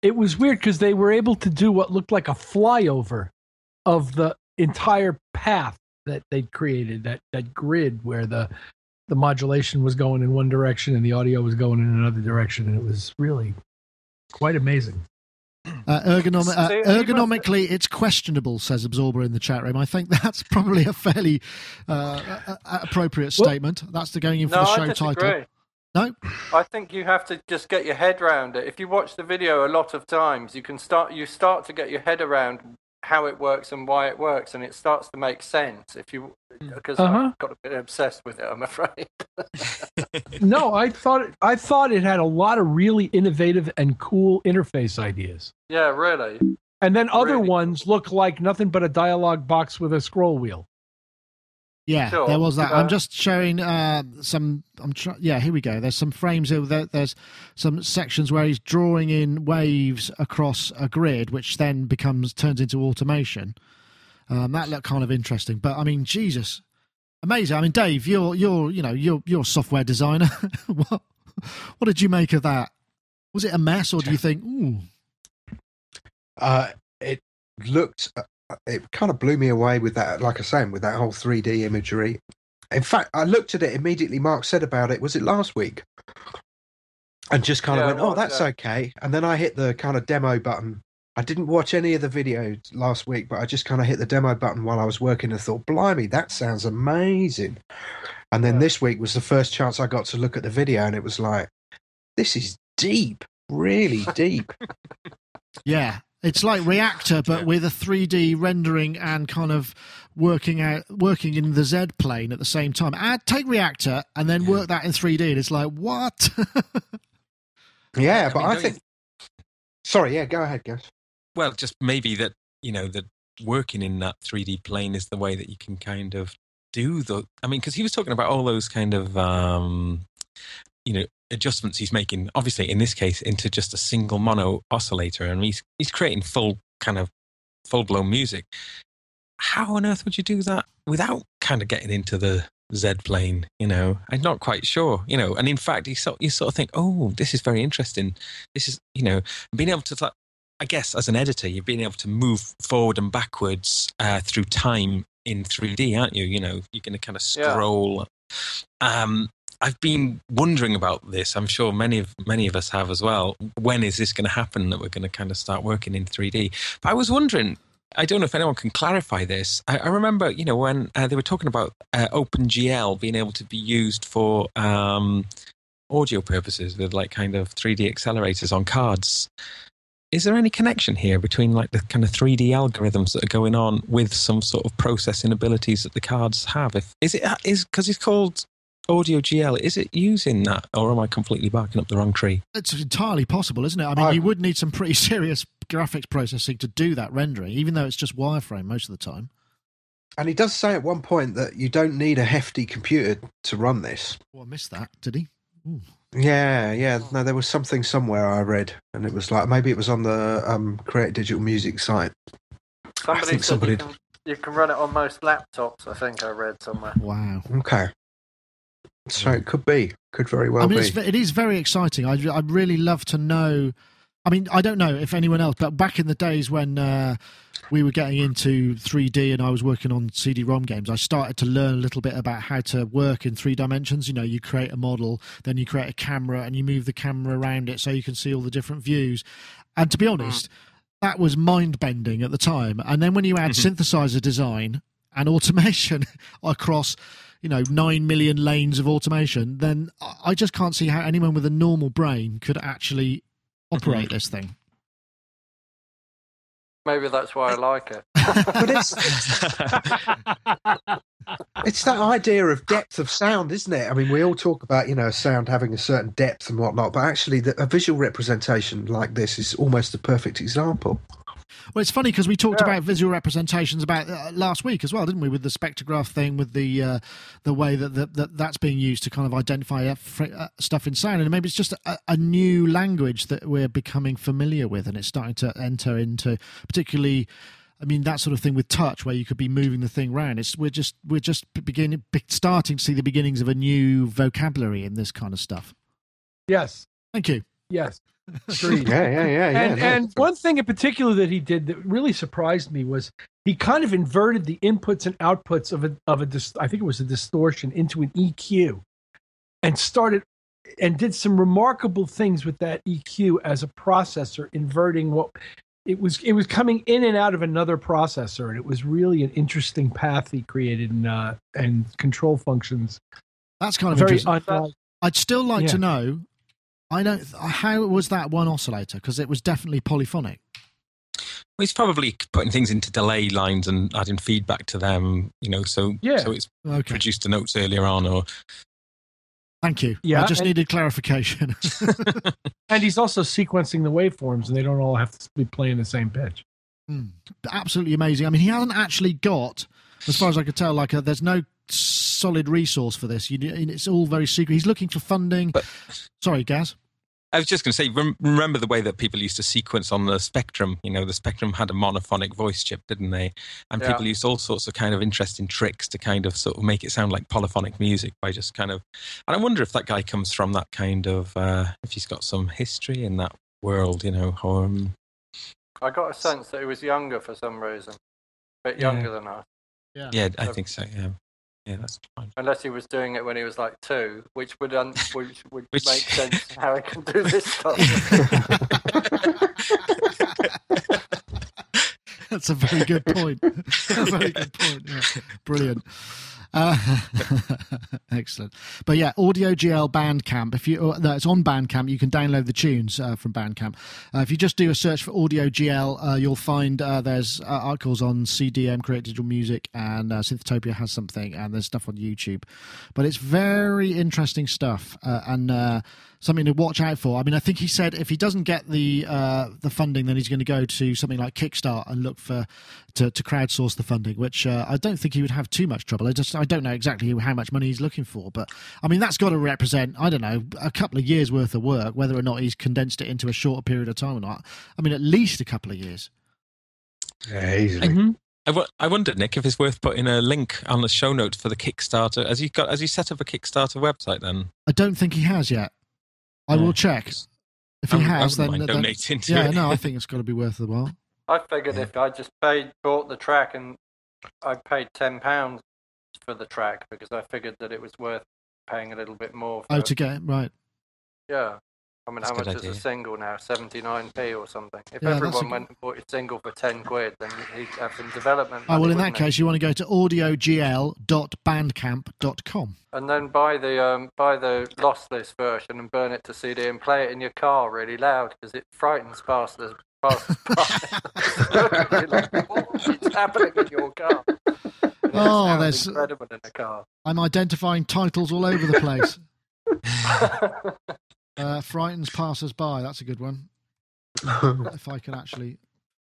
it was weird because they were able to do what looked like a flyover of the entire path that they'd created that that grid where the the modulation was going in one direction and the audio was going in another direction and it was really quite amazing Uh, ergonom- uh, See, he must- ergonomically, it's questionable, says Absorber in the chat room. I think that's probably a fairly uh, a- a- appropriate Well- statement. That's the going in for no, the show disagree. title. No, I think you have to just get your head around it. If you watch the video a lot of times, you can start you start to get your head around how it works and why it works, and it starts to make sense. If you because Uh-huh. I've got a bit obsessed with it, I'm afraid. no i thought it, i thought it had a lot of really innovative and cool interface ideas yeah, really. and then other Really ones look like nothing but a dialogue box with a scroll wheel yeah, Sure. there was that. I'm Uh, just showing uh, some. I'm trying. Yeah, here we go. There's some frames here. There, there's some sections where he's drawing in waves across a grid, which then becomes turns into automation. Um, that looked kind of interesting. But I mean, Jesus, amazing. I mean, Dave, you're you're you know you're you're a software designer. what what did you make of that? Was it a mess, or do you think, ooh, Uh, it looked, uh, it kind of blew me away with that, like I say, with that whole 3D imagery. In fact, I looked at it immediately. Mark said about it, was it last week? And just kind of Yeah, went, oh, that's yeah. okay. And then I hit the kind of demo button. I didn't watch any of the videos last week, but I just kind of hit the demo button while I was working and thought, blimey, that sounds amazing. And then Yeah. this week was the first chance I got to look at the video, and it was like, this is deep, really deep. yeah? It's like Reaktor, but Yeah. with a 3D rendering and kind of working out, working in the Z plane at the same time. Add take Reaktor and then Yeah. work that in 3D, and it's like what? yeah, I but mean, I don't you think. Sorry, yeah, go ahead, guys. Well, just maybe that you know that working in that 3D plane is the way that you can kind of do the. I mean, because he was talking about all those kind of um, you know adjustments he's making. Obviously, in this case, into just a single mono oscillator, and he's he's creating full kind of full blown music. How on earth would you do that without kind of getting into the Z plane? You know, I'm not quite sure. You know, and in fact, you sort you sort of think, oh, this is very interesting. This is you know being able to I guess as an editor, you've been able to move forward and backwards uh, through time in 3D, aren't you? You know, you're going to kind of Yeah. scroll. Um, I've been wondering about this. I'm sure many of many of us have as well. When is this going to happen that we're going to kind of start working in 3D? But I was wondering. I don't know if anyone can clarify this. I, I remember, you know, when uh, they were talking about uh, OpenGL being able to be used for um, audio purposes with like kind of 3D accelerators on cards. Is there any connection here between like the kind of 3D algorithms that are going on with some sort of processing abilities that the cards have? If is it is because it's called Audio GL, is it using that, or am I completely barking up the wrong tree? It's entirely possible, isn't it? I mean, I- you would need some pretty serious graphics processing to do that rendering, even though it's just wireframe most of the time. And he does say at one point that you don't need a hefty computer to run this. Oh, I missed that. Did he? Ooh. Yeah, yeah. No, there was something somewhere I read, and it was like maybe it was on the um, Create Digital Music site. Somebody think somebody- You, can, you can run it on most laptops. I think I read somewhere. Wow. Okay. So it could be, could very well I mean, be. it's, it is very exciting. I'd, I'd really love to know. I mean, I don't know if anyone else, but back in the days when uh, we were getting into 3D and I was working on CD-ROM games, I started to learn a little bit about how to work in three dimensions. You know, you create a model, then you create a camera, and you move the camera around it so you can see all the different views. And to be honest, that was mind-bending at the time. And then when you add synthesizer design and automation across you know nine million lanes of automation then I- i just can't see how anyone with a normal brain could actually operate this thing Maybe that's why I like it. but it's it's that idea of depth of sound, isn't it? I mean, we all talk about you know sound having a certain depth and whatnot, but actually, the, a visual representation like this is almost a perfect example. Well it's funny because we talked Yeah. about visual representations about uh, last week as well didn't we with the spectrograph thing with the uh, the way that, that, that that's being used to kind of identify uh, uh, stuff in sound and maybe it's just a, a new language that we're becoming familiar with and it's starting to enter into particularly I mean that sort of thing with touch, where you could be moving the thing around. It's we're just we're just beginning be- starting to see the beginnings of a new vocabulary in this kind of stuff. Yes, Thank you. yes. Agreed. Yeah, yeah, yeah, yeah. and no. and one thing in particular that he did that really surprised me was he kind of inverted the inputs and outputs of a of a dis- I think it was a distortion into an EQ, and started and did some remarkable things with that EQ as a processor, inverting what it was. It was coming in and out of another processor, and it was really an interesting path he created and uh, and control functions. That's kind of Very interesting. unlike I'd still like Yeah. to know. I don't. How was that one oscillator? Because it was definitely polyphonic. He's probably putting things into delay lines and adding feedback to them, you know, so Yeah. so it's Okay. produced the notes earlier on, or Thank you. Yeah, I just and- needed clarification. and he's also sequencing the waveforms, and they don't all have to be playing the same pitch. Hmm. Absolutely amazing. I mean, he hasn't actually got, as far as I could tell, like a, there's no solid resource for this. You, it's all very secret. He's looking for funding. But- Sorry, Gaz. I was just going to say, rem- remember the way that people used to sequence on the Spectrum? You know, the Spectrum had a monophonic voice chip, didn't they? And Yeah. people used all sorts of kind of interesting tricks to kind of sort of make it sound like polyphonic music by just kind of. And I wonder if that guy comes from that kind of, uh, if he's got some history in that world, you know, or. Um, I got a sense that he was younger for some reason. A bit Yeah. younger than us. yeah, I think so. Yeah, yeah, that's fine. Unless he was doing it when he was like two, which would un- which would Which- make sense how he can do this stuff. That's a very good point. a very good point. Yeah. Brilliant. Uh, excellent. But yeah, Audio GL Bandcamp. If you, uh, it's on Bandcamp. You can download the tunes uh, from Bandcamp. Uh, if you just do a search for Audio GL, uh, you'll find uh, there's articles on CDM, Create Digital Music, and Synthtopia has something, and there's stuff on YouTube. But it's very interesting stuff, and uh, something to watch out for. I mean, I think he said if he doesn't get the uh, the funding, then he's going to go to something like Kickstart and look for to, to crowdsource the funding, which uh, I don't think he would have too much trouble. I just I don't know exactly how much money he's looking for, but I mean that's got to represent I don't know a couple of years worth of work, whether or not he's condensed it into a shorter period of time or not. I mean at least a couple of years. yeah, easily. Mm-hmm. I, w- I wondered, Nick, if it's worth putting a link on the show notes for the Kickstarter. Has he got? Has he set up a Kickstarter website then? I don't think he has yet. I will check. If he I wouldn't- I has, then, wouldn't then donating to yeah, it. no, I think it's got to be worth the while. I figured if I just paid, bought the track, and I paid ten pounds for the track because I figured that it was worth paying a little bit more. Oh, for, Oh, to get it right. yeah. I mean, That's how much good is a single now? Seventy nine p or something. If Yeah, that's everyone good- went and bought a single for ten quid, then he'd have some development. Oh, well, money, in that wouldn't he? case, you want to go to audiogl.bandcamp.com. and then buy the um, buy the lossless version and burn it to CD and play it in your car really loud because it frightens passers passers by. You're like, what is happening in your car? And it Oh, sounds there's- incredible in a car. I'm identifying titles all over the place. Uh, frightens passers by. That's a good one. if I can actually.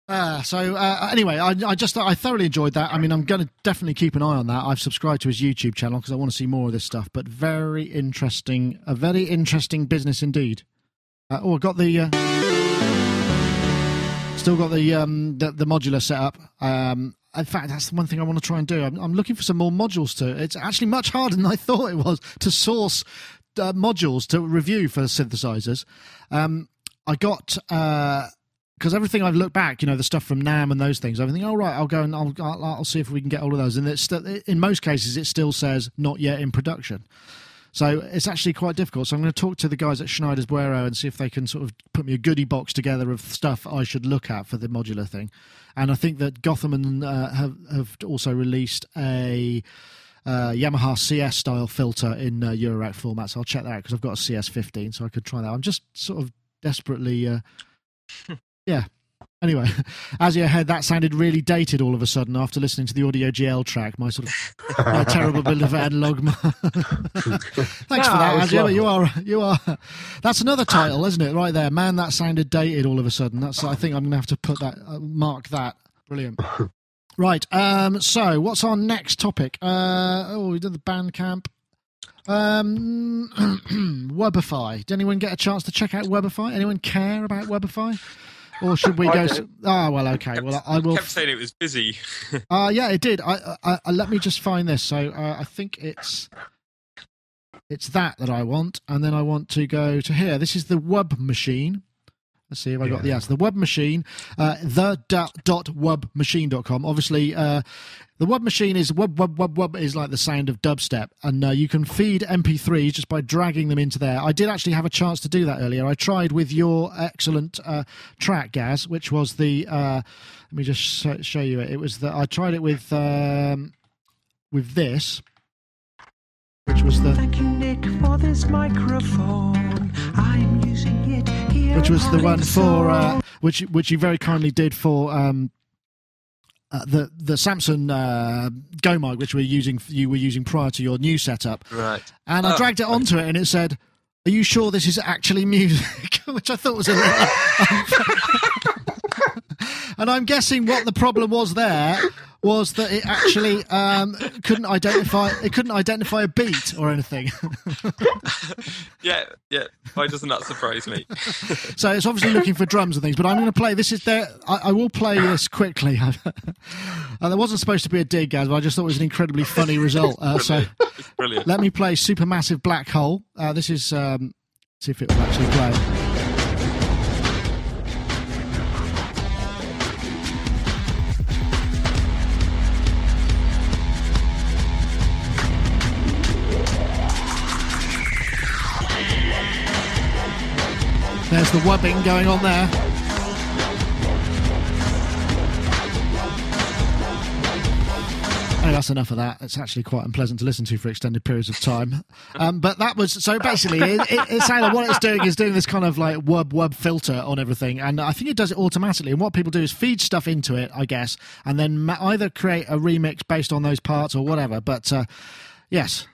Uh, so uh, anyway, I, I just I thoroughly enjoyed that. I mean, I'm going to definitely keep an eye on that. I've subscribed to his YouTube channel because I want to see more of this stuff. But very interesting, a very interesting business indeed. Uh, oh, I got the. Uh, still got the, um, the the modular setup. Um, in fact, that's the one thing I want to try and do. I'm, I'm looking for some more modules to. It's actually much harder than I thought it was to source uh, modules to review for synthesizers. Um, I got because everything I've looked back, you know, the stuff from NAMM and those things. I think, oh right, I'll go and I'll, I'll, I'll see if we can get all of those. And it's still, in most cases, it still says not yet in production. So it's actually quite difficult. So I'm going to talk to the guys at Schneider's Buero and see if they can sort of put me a goodie box together of stuff I should look at for the modular thing. And I think that Gotham and uh, have have also released a uh, Yamaha CS style filter in uh, Eurorack format. So I'll check that out because I've got a CS15, so I could try that. I'm just sort of desperately, uh, yeah. Anyway, as you heard, that sounded really dated all of a sudden after listening to the Audio GL track. My sort of my terrible bit of analog. Thanks for that, it Azia. but You are you are. That's another title, isn't it? Right there, man. That sounded dated all of a sudden. That's. I think I'm going to have to put that uh, mark that. Brilliant. Right. Um. So, what's our next topic? Uh. Oh, we did the Bandcamp. Um. Webify. Did anyone get a chance to check out Webify? Anyone care about Webify? Or should we go? Ah, well, okay. Well, I will. kept saying it was busy. Uh, yeah, it did. I, I, I let me just find this. So uh, I think it's it's that that I want, and then I want to go to here. This is the Wub Machine. Let's see if I got the answer. The Wub Machine, uh, the dot, dot wubmachine.com. Obviously, uh, the Wub Machine is wub wub wub wub is like the sound of dubstep, and uh, you can feed MP3s just by dragging them into there. I did actually have a chance to do that earlier. I tried with your excellent uh, track, Gaz, which was the. Uh, let me just sh- show you it. It was the I tried it with um, with this, which was the Thank you, Nick, for this microphone. I'm using it here. Which was the one for uh, which which you very kindly did for um, uh, the the Samsung uh, Go mic, which we're using you were using prior to your new setup, right. and I Oh, dragged it onto it, and it said. Are you sure this is actually music? Which I thought was a little. and I'm guessing what the problem was there was that it actually um, couldn't identify it couldn't identify a beat or anything. Yeah, yeah. Why doesn't that surprise me? So it's obviously looking for drums and things, but I'm going to play. This is there. I, I will play this quickly. uh, there wasn't supposed to be a dig, guys, but I just thought it was an incredibly funny result. Uh, so brilliant. let me play Supermassive Black Hole. Uh, this is um, see if it will actually play. There's the wubbing going on there. Oh, that's enough of that. It's actually quite unpleasant to listen to for extended periods of time. Um, but that was so basically, it, it, sounded what it's doing is doing this kind of like wub wub filter on everything, and I think it does it automatically. And what people do is feed stuff into it, I guess, and then either create a remix based on those parts or whatever. But uh, yes,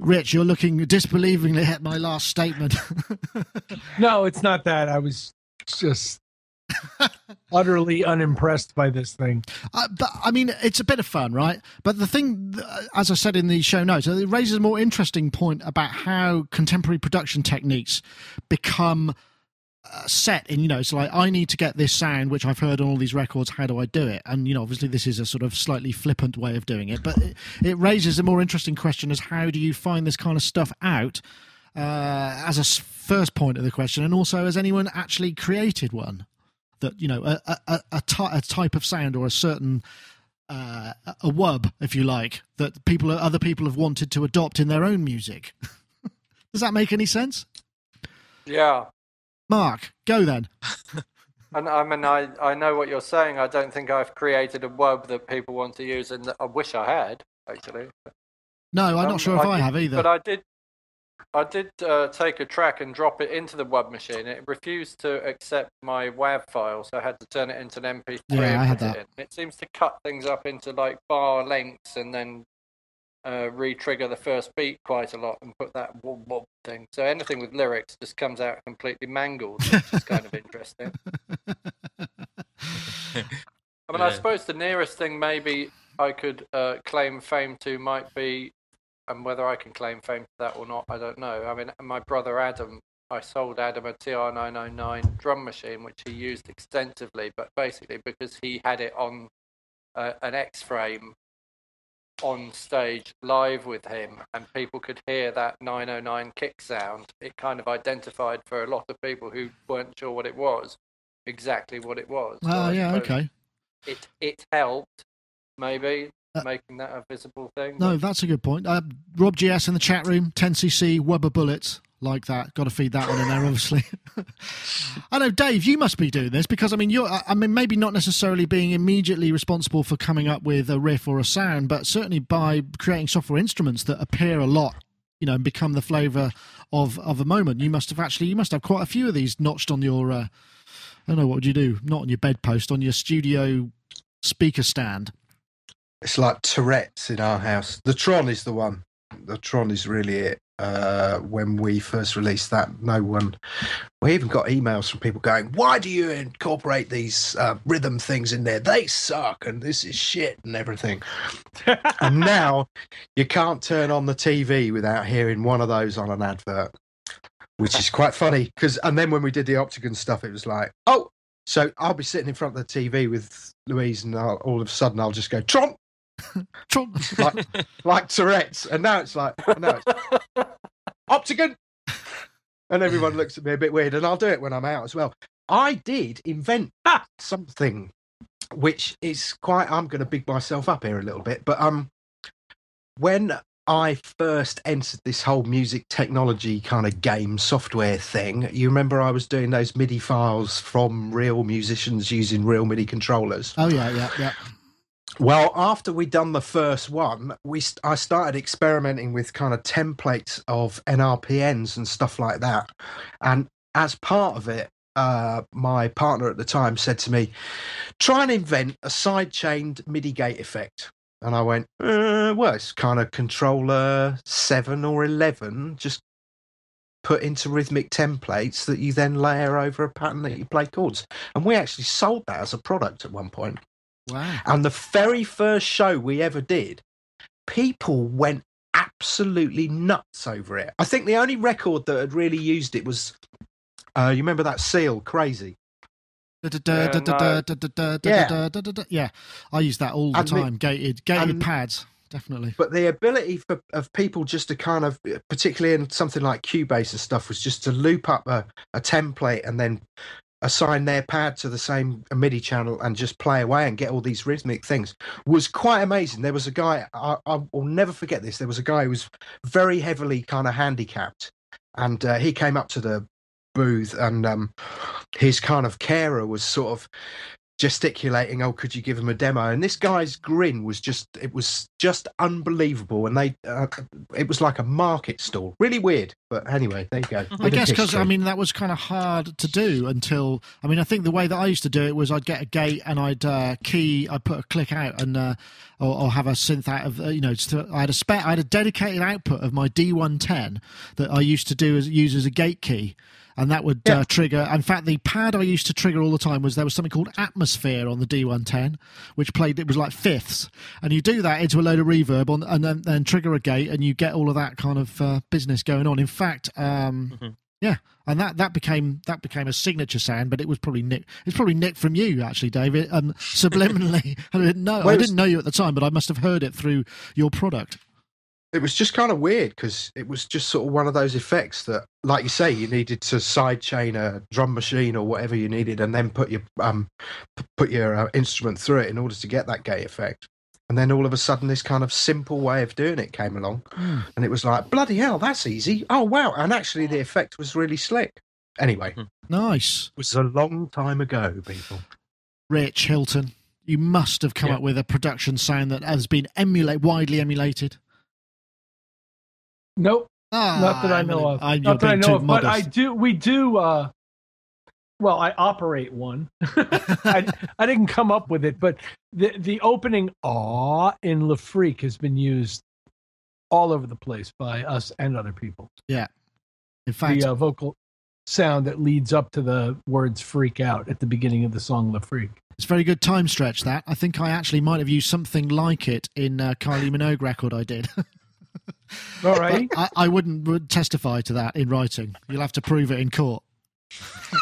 Rich, you're looking disbelievingly at my last statement. No, it's not that. I was just utterly unimpressed by this thing. Uh, but I mean, it's a bit of fun, right? But the thing, uh, as I said in the show notes, it raises a more interesting point about how contemporary production techniques become uh, set in. You know, it's like I need to get this sound, which I've heard on all these records. How do I do it? And you know, obviously, this is a sort of slightly flippant way of doing it, but it, it raises a more interesting question: as how do you find this kind of stuff out? uh, as a first point of the question, and also has anyone actually created one that you know a a, a, ty- a type of sound or a certain uh, a wub, if you like, that people other people have wanted to adopt in their own music. Does that make any sense? Yeah. Mark, go then. And I mean, I, I know what you're saying. I don't think I've created a web that people want to use, and I wish I had actually. No, I'm Um, not sure if I, did- have either. But I did. I did uh, take a track and drop it into the wub machine. It refused to accept my WAV file, so I had to turn it into an MP3 Yeah, I had that. it. It seems to cut things up into like bar lengths and then uh, re-trigger the first beat quite a lot and put that whoop thing. So anything with lyrics just comes out completely mangled, which is kind of interesting. I mean, I suppose the nearest thing maybe I could uh, claim fame to might be, and whether I can claim fame to that or not, I don't know. I mean, my brother Adam, I sold Adam a TR909 drum machine, which he used extensively, but basically because he had it on uh, an X frame on stage live with him, and people could hear that 909 kick sound, it kind of identified for a lot of people who weren't sure what it was exactly what it was. Oh yeah, okay. it it helped maybe Uh, making that a visible thing. No, that's a good point. Uh, Rob GS in the chat room, 10cc, Weber bullets, like that. Got to feed that one in there, obviously. I know, Dave, you must be doing this because I mean, you're. I mean, maybe not necessarily being immediately responsible for coming up with a riff or a sound, but certainly by creating software instruments that appear a lot, you know, and become the flavour of of a moment. You must have actually, you must have quite a few of these notched on your. Uh, I don't know what would you do? Not on your bedpost, on your studio speaker stand. It's like Tourette's in our house. The Tron is the one. The Tron is really it. Uh, when we first released that, no one. We even got emails from people going, "Why do you incorporate these uh, rhythm things in there? They suck, and this is shit, and everything." and now you can't turn on the TV without hearing one of those on an advert, which is quite funny. Because and then when we did the Optigan stuff, it was like, "Oh." So I'll be sitting in front of the TV with Louise, and I'll, all of a sudden I'll just go Tron, Tron- like, like Tourette's, and now it's like no, it's Optigan, and everyone looks at me a bit weird, and I'll do it when I'm out as well. I did invent something, which is quite. I'm going to big myself up here a little bit, but um, when I first entered this whole music technology kind of game software thing, you remember I was doing those MIDI files from real musicians using real MIDI controllers. oh yeah, yeah, yeah. Well, after we'd done the first one, we I started experimenting with kind of templates of NRPNs and stuff like that. And as part of it, uh, my partner at the time said to me, "Try and invent a side-chained MIDI gate effect." And I went, uh, "Well, it's kind of controller seven or eleven, just put into rhythmic templates that you then layer over a pattern that you play chords." And we actually sold that as a product at one point. Wow. And the very first show we ever did, people went absolutely nuts over it. I think the only record that had really used it was, uh, you remember that Seal, Crazy? Yeah, yeah. I use that all the And me- time. Gated, gated and- pads, definitely. But the ability for, of people just to kind of, particularly in something like Cubase and stuff, was just to loop up a, a template and then assign their pad to the same MIDI channel and just play away and get all these rhythmic things was quite amazing. There was a guy, I, I will never forget this. There was a guy who was very heavily kind of handicapped, and uh, he came up to the booth, and um, his kind of carer was sort of gesticulating oh could you give him a demo? And this guy's grin was just it was just unbelievable. And they uh, it was like a market stall. Really weird but anyway there you go. I Bit of guess because I mean that was kind of hard to do until I mean I think the way that I used to do it was I'd get a gate and I'd uh, key I'd put a click out and uh, or, or have a synth out of uh, you know to, I had a spec I had a dedicated output of my D110 that I used to do as use as a gate key and that would uh, trigger. In fact, the pad I used to trigger all the time was there was something called Atmosphere on the D110, which played it was like fifths, and you do that into a load of reverb on, and then, then trigger a gate, and you get all of that kind of uh, business going on. In fact, um, yeah, and that that became that became a signature sound, but it was probably nick. It's probably Nick from you actually, David, um, subliminally. I didn't know. Well, I didn't know you at the time, but I must have heard it through your product. It was just kind of weird because it was just sort of one of those effects that, like you say, you needed to sidechain a drum machine or whatever you needed, and then put your um put your uh, instrument through it in order to get that gate effect. And then all of a sudden, this kind of simple way of doing it came along, Hmm. and it was like, bloody hell, that's easy. Oh wow! And actually, the effect was really slick. Anyway, Hmm. Nice. it was a long time ago, people. Rich Hilton, you must have come Yeah. up with a production sound that has been emulate widely emulated. Nope. Ah, not that I know of. I, you're not that I know of. But I do. We do. uh Well, I operate one. I, I didn't come up with it, but the the opening "aw" in Le Freak has been used all over the place by us and other people. Yeah. In fact, the uh, vocal sound that leads up to the words "freak out" at the beginning of the song "Le Freak." it's a very good time stretch. That I think I actually might have used something like it in uh, Kylie Minogue record I did. All right, I, I wouldn't testify to that in writing. You'll have to prove it in court.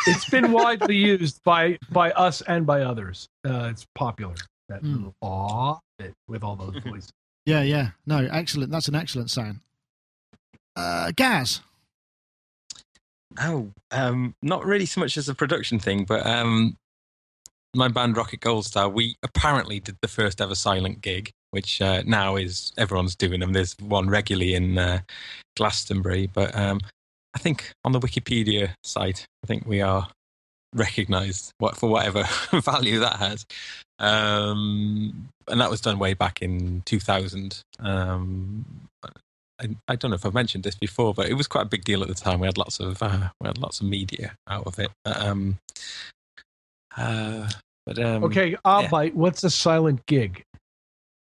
it's been widely used by by us and by others. Uh, it's popular. That Mm. little "aw" bit with all those voices. Yeah, yeah. No, excellent. That's an excellent sound. Uh, Gaz. Oh, um, not really so much as a production thing, but um, my band Rocket Gold Star, we apparently did the first ever silent gig, which uh, now is everyone's doing them. There's one regularly in uh, Glastonbury, but um, I think on the Wikipedia site, I think we are recognised what, for whatever value that has. Um, and that was done way back in 2000. Um, I, I don't know if I've mentioned this before, but it was quite a big deal at the time. We had lots of uh, we had lots of media out of it. Um, uh, but um, Okay, I'll yeah. bite. What's a silent gig?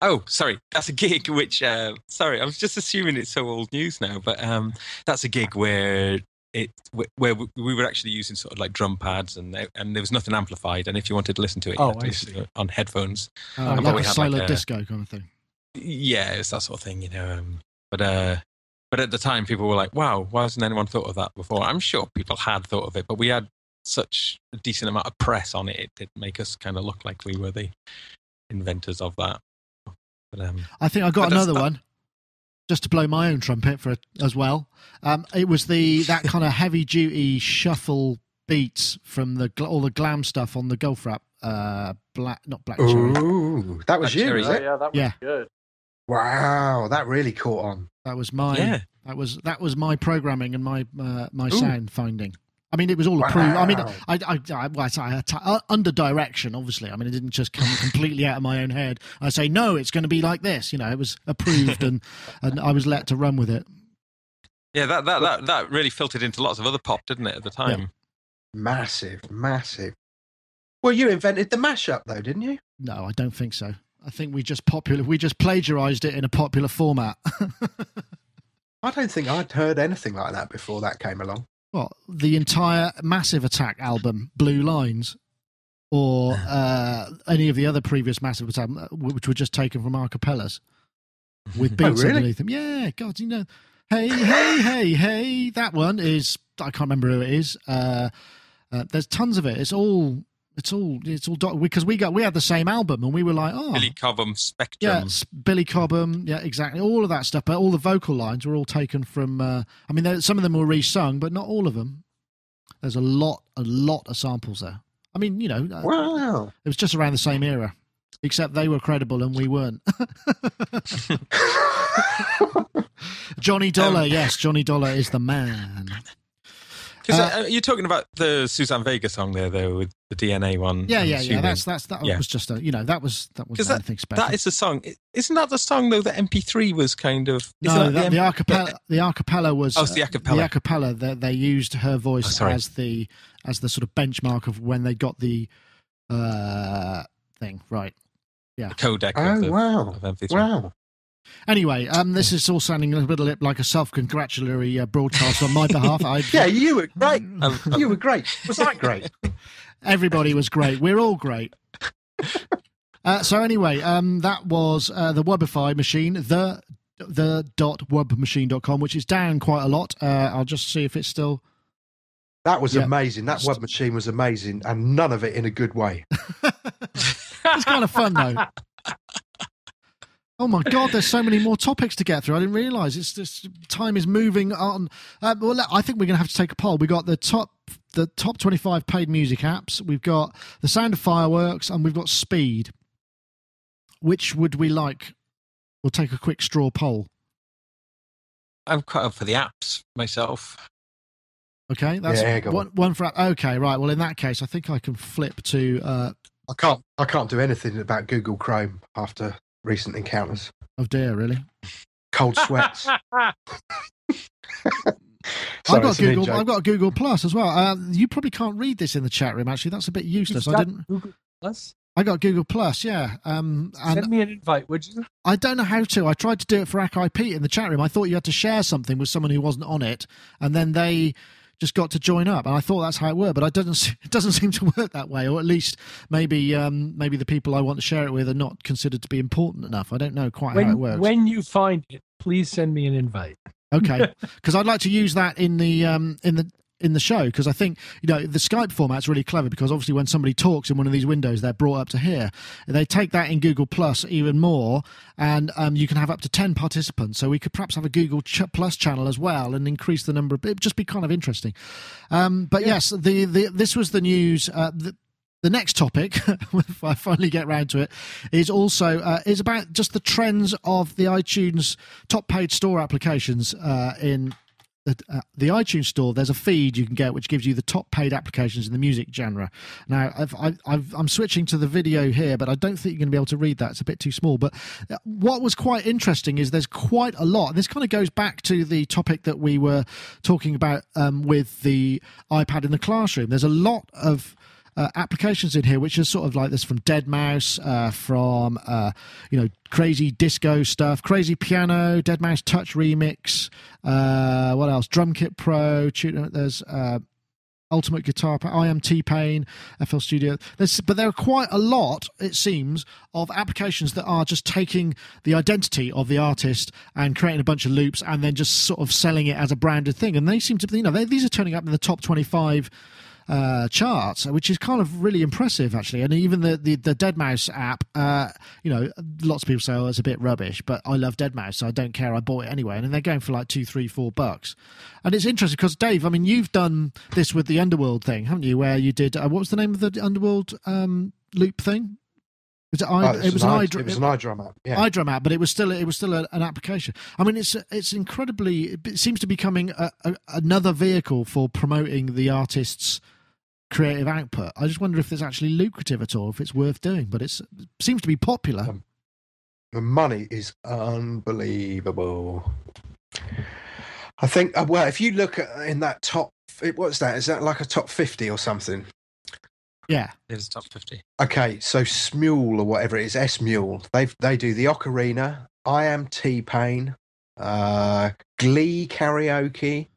Oh, sorry, that's a gig which. Uh, sorry, I was just assuming it's so old news now, but um, that's a gig where it where we we were actually using sort of like drum pads and there- and there was nothing amplified, and if you wanted to listen to it, you Oh, had to listen to it on headphones. Uh, like a silent like, a- disco kind of thing. Yeah, it's that sort of thing, you know. Um, but uh, but at the time, people were like, "Wow, why hasn't anyone thought of that before?" I'm sure people had thought of it, but we had such a decent amount of press on it; it did make us kind of look like we were the inventors of that. But um, I think I got another one, just to blow my own trumpet for as well. Um, it was the that kind of heavy duty shuffle beats from the all the glam stuff on the Goldfrapp. Uh, black, not black cherry. Ooh, that was Black you, Cherry. was Oh, yeah, that was Yeah. good. Wow, that really caught on. That was my yeah, that was that was my programming and my uh, my Ooh. sound finding. I mean, it was all approved. I mean, I, I, I, I, say I uh, under direction, obviously. I mean, it didn't just come completely out of my own head. I say, no, it's going to be like this. You know, it was approved, and and I was let to run with it. yeah, that, that that that really filtered into lots of other pop, didn't it? At the time, Massive, massive. Well, you invented the mashup, though, didn't you? No, I don't think so. I think we just popular. We just plagiarized it in a popular format. I don't think I'd heard anything like that before that came along. Well, the entire Massive Attack album, Blue Lines, or uh, any of the other previous Massive Attack, uh, which were just taken from acapellas with Oh, beats really? underneath them. Yeah, God, you know, hey, hey, hey, hey. That one is I can't remember who it is. Uh, uh, there's tons of it. It's all. It's all. It's all because we got we had the same album and we were like, oh, Billy Cobham, Spectrum. yeah, Billy Cobham, yeah, exactly. All of that stuff, but all the vocal lines were all taken from. Uh, I mean, some of them were resung, but not all of them. There's a lot, a lot of samples there. I mean, you know, uh, Wow. it was just around the same era, except they were credible and we weren't. Johnny Dollar, Um, yes, Johnny Dollar is the man. 'Cause, Uh, uh, you're talking about the Suzanne Vega song there, though, with the DNA one. Yeah, I'm yeah, yeah. That's that's that Yeah. was just a you know that was that was 'Cause that- anything special. That is the song. Isn't that the song though that MP3 was kind of? No, that that, the M- acapella. The acapella was. Oh, it's the uh, acapella. The acapella. They, they used her Oh, voice sorry. as the as the sort of benchmark of when they got the uh thing right. the codec of, Oh, the, wow. of MP3. Wow. Anyway, um, this is all sounding a little bit like a self-congratulatory uh, broadcast on my behalf. I, Yeah, you were great. Um, You were great. Was that great? everybody was great. We're all great. Uh, so anyway, um, that was uh, the Webify machine, the the dot wubmachine.com, which is down quite a lot. Uh, I'll just see if it's still. That was Yeah. amazing. That wub machine was amazing, and none of it in a good way. it's kind of fun though. Oh my God! There's so many more topics to get through. I didn't realise it's just time is moving on. Uh, well, I think we're going to have to take a poll. We got the top, the top 25 paid music apps. We've got the sound of fireworks, and we've got speed. Which would we like? We'll take a quick straw poll. I'm quite up for the apps myself. Okay, that's Yeah, go on. one, one for. Okay, right. Well, in that case, I think I can flip to. Uh, I can't. I can't do anything about Google Chrome after recent encounters. oh dear, really? Cold sweats. I've got Google. I've got Google Plus as well. Uh, you probably can't read this in the chat room. Actually, that's a bit useless. I didn't. Google Plus. I got Google Plus. Yeah. Um, and Send me an invite, would you? I don't know how to. I tried to do it for ACK IP in the chat room. I thought you had to share something with someone who wasn't on it, and then they just got to join up. And I thought that's how it worked, but it doesn't. It doesn't seem to work that way. Or at least maybe um, maybe the people I want to share it with are not considered to be important enough. I don't know quite how it works. when you find it, please send me an invite. Okay, because I'd like to use that in the um, in the in the show because I think you know the Skype format's really clever because obviously when somebody talks in one of these windows they're brought up to here. They take that in Google Plus even more, and um, you can have up to ten participants. So we could perhaps have a Google Ch- Plus channel as well and increase the number. Of, it'd just be kind of interesting. Um, but yes, the, the this was the news. Uh, the, the next topic, if I finally get round to it, is also uh, is about just the trends of the iTunes top paid store applications uh, in the, uh, the iTunes store. There's a feed you can get which gives you the top paid applications in the music genre. Now, I've, I've, I've, I'm switching to the video here, but I don't think you're going to be able to read that. It's a bit too small. But uh, what was quite interesting is there's quite a lot. And this kind of goes back to the topic that we were talking about um, with the iPad in the classroom. There's a lot of uh, applications in here, which is sort of like this from deadmau5, uh, from uh, you know crazy disco stuff, crazy piano, deadmau5 Touch remix. Uh, what else? Drum Kit Pro. There's uh, Ultimate Guitar, I am T Pain, FL Studio. There's, but there are quite a lot, it seems, of applications that are just taking the identity of the artist and creating a bunch of loops and then just sort of selling it as a branded thing. And they seem to, be, you know, they, these are turning up in the top 25 uh, charts, which is kind of really impressive, actually. And even the the, the deadmau5 app, uh, you know, lots of people say, "Oh, it's a bit rubbish," but I love deadmau5, so I don't care. I bought it anyway, and they're going for like two, three, four bucks. And it's interesting because Dave, I mean, you've done this with the Underworld thing, haven't you? Where you did uh, what was the name of the Underworld um, loop thing? Was it, I, Oh, it was an i- iDrum- It was an iDrum app. Yeah. iDrum app, but it was still it was still a, an application. I mean, it's it's incredibly. It seems to be becoming a, a, another vehicle for promoting the artist's creative output. I just wonder if it's actually lucrative at all, if it's worth doing. But it's, it seems to be popular. Um, the money is unbelievable. I think. uh, Well, if you look at in that top, it- what's that? Is that like a top fifty or something? Yeah, It's top 50. Okay, so Smule or whatever it is, S Mule. They they do the Ocarina, I am T Pain, uh, Glee karaoke,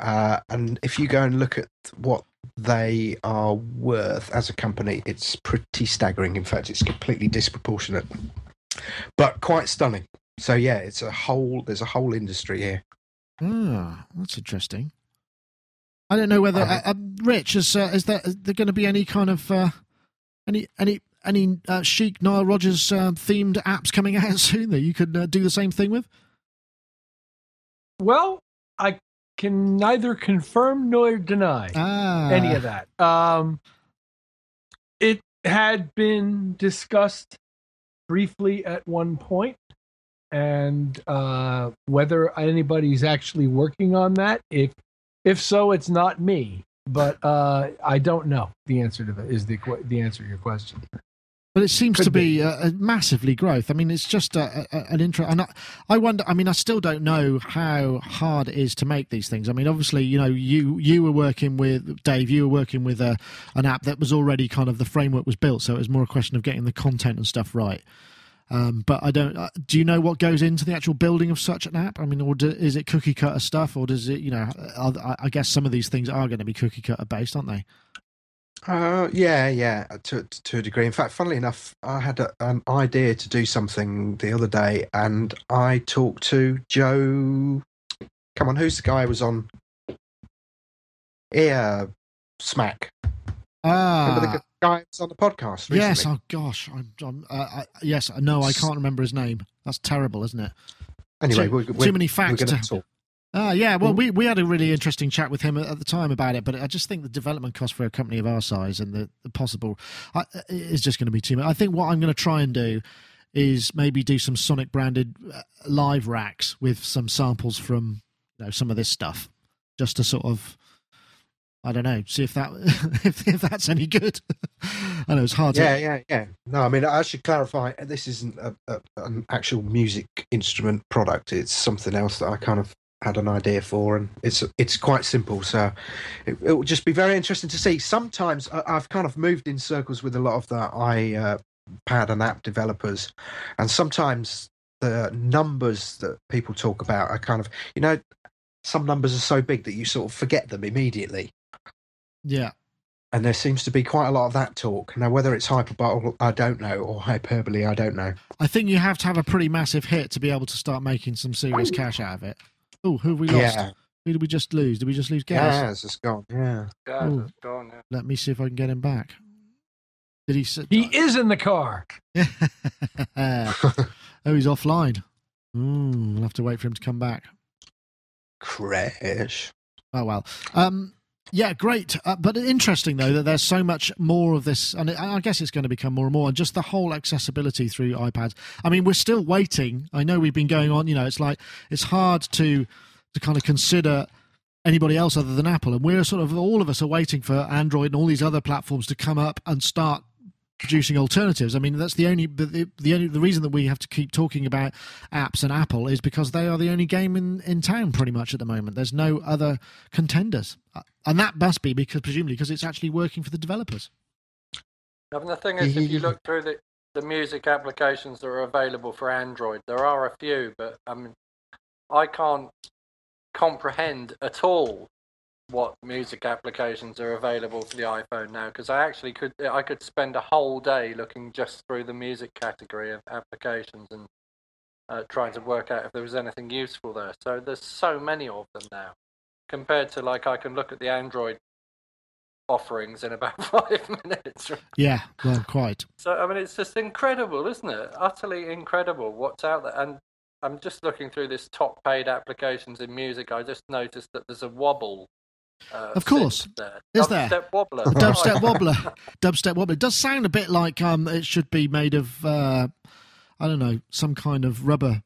uh, and if you go and look at what they are worth as a company, it's pretty staggering. In fact, it's completely disproportionate, but quite stunning. So yeah, it's a whole. There's a whole industry here. ah, that's interesting. I don't know whether uh, uh, Rich is uh, is there is there going to be any kind of uh, any any any uh, chic Nile Rodgers uh, themed apps coming out soon that you could uh, do the same thing with? Well, I can neither confirm nor deny Ah, any of that. Um, it had been discussed briefly at one point, and uh, whether anybody's actually working on that. If if so, it's not me. But uh, I don't know. The answer to that is the the answer to your question. But it seems Could to be, be. Uh, massively growth. I mean, it's just a, a, an intro. And I, I wonder. I mean, I still don't know how hard it is to make these things. I mean, obviously, you know, you you were working with Dave. You were working with a an app that was already kind of the framework was built, so it was more a question of getting the content and stuff right. Um, but I don't. Uh, do you know what goes into the actual building of such an app? I mean, or do, is it cookie cutter stuff, or does it? You know, I, I guess some of these things are going to be cookie cutter based, aren't they? Uh, yeah, yeah, to to a degree. In fact, funnily enough, I had a, an idea to do something the other day, and I talked to Joe. Come on, who's the guy who was on Ear Smack? Ah, guy on the podcast? yes. Oh gosh, I'm. I'm uh, I, yes. No, I can't remember his name. That's terrible, isn't it? Anyway, too, we're, too many facts to. Ah, yeah. Well, we, we had a really interesting chat with him at, at the time about it, but I just think the development cost for a company of our size and the, the possible I, is just going to be too much. I think what I'm going to try and do is maybe do some Sonic branded uh, live racks with some samples from you know some of this stuff, just to sort of I don't know, see if that if, if that's any good. I know it's hard Yeah, to. yeah, yeah. No, I mean, I should clarify. This isn't a, a, an actual music instrument product. It's something else that I kind of had an idea for, and it's it's quite simple. So it, it will just be very interesting to see. Sometimes I, I've kind of moved in circles with a lot of the i uh, and app developers, and sometimes the numbers that people talk about are kind of you know some numbers are so big that you sort of forget them immediately Yeah. and there seems to be quite a lot of that talk. Now, whether it's hyperbole, I don't know, or hyperbole, I don't know. I think you have to have a pretty massive hit to be able to start making some serious cash out of it. Oh, who have we lost? Yeah, Who did we just lose? Did we just lose Gaz? Gaz has gone. Yeah, Guys, Ooh. it's gone. Yeah. Let me see if I can get him back. Did he? Sit? He is in the car. oh, he's offline. Mm, we'll have to wait for him to come back. crash. Oh well. Um, yeah, great. Uh, but interesting though that there's so much more of this, and I guess it's going to become more and more. And just the whole accessibility through iPads. I mean, we're still waiting. I know we've been going on. You know, it's like it's hard to to kind of consider anybody else other than Apple, and we're sort of all of us are waiting for Android and all these other platforms to come up and start producing alternatives. I mean, that's the only the, the only the reason that we have to keep talking about apps and Apple is because they are the only game in in town pretty much at the moment. There's no other contenders, Uh, and that must be because presumably because it's actually working for the developers. I mean, the thing is, if you look through the, the music applications that are available for Android, there are a few, but I mean, I can't comprehend at all what music applications are available for the iPhone now because I actually could I could spend a whole day looking just through the music category of applications and uh, trying to work out if there was anything useful there. So there's so many of them now compared to like I can look at the Android offerings in about five minutes. Yeah, well, quite. So I mean, it's just incredible, isn't it? Utterly incredible what's out there. And I'm just looking through this top paid applications in music. I just noticed that there's a wobble. Uh, Of course. there. Is there? Dubstep wobbler. The dubstep wobbler, dubstep wobbler. It does sound a bit like um, it should be made of uh, I don't know, some kind of rubber,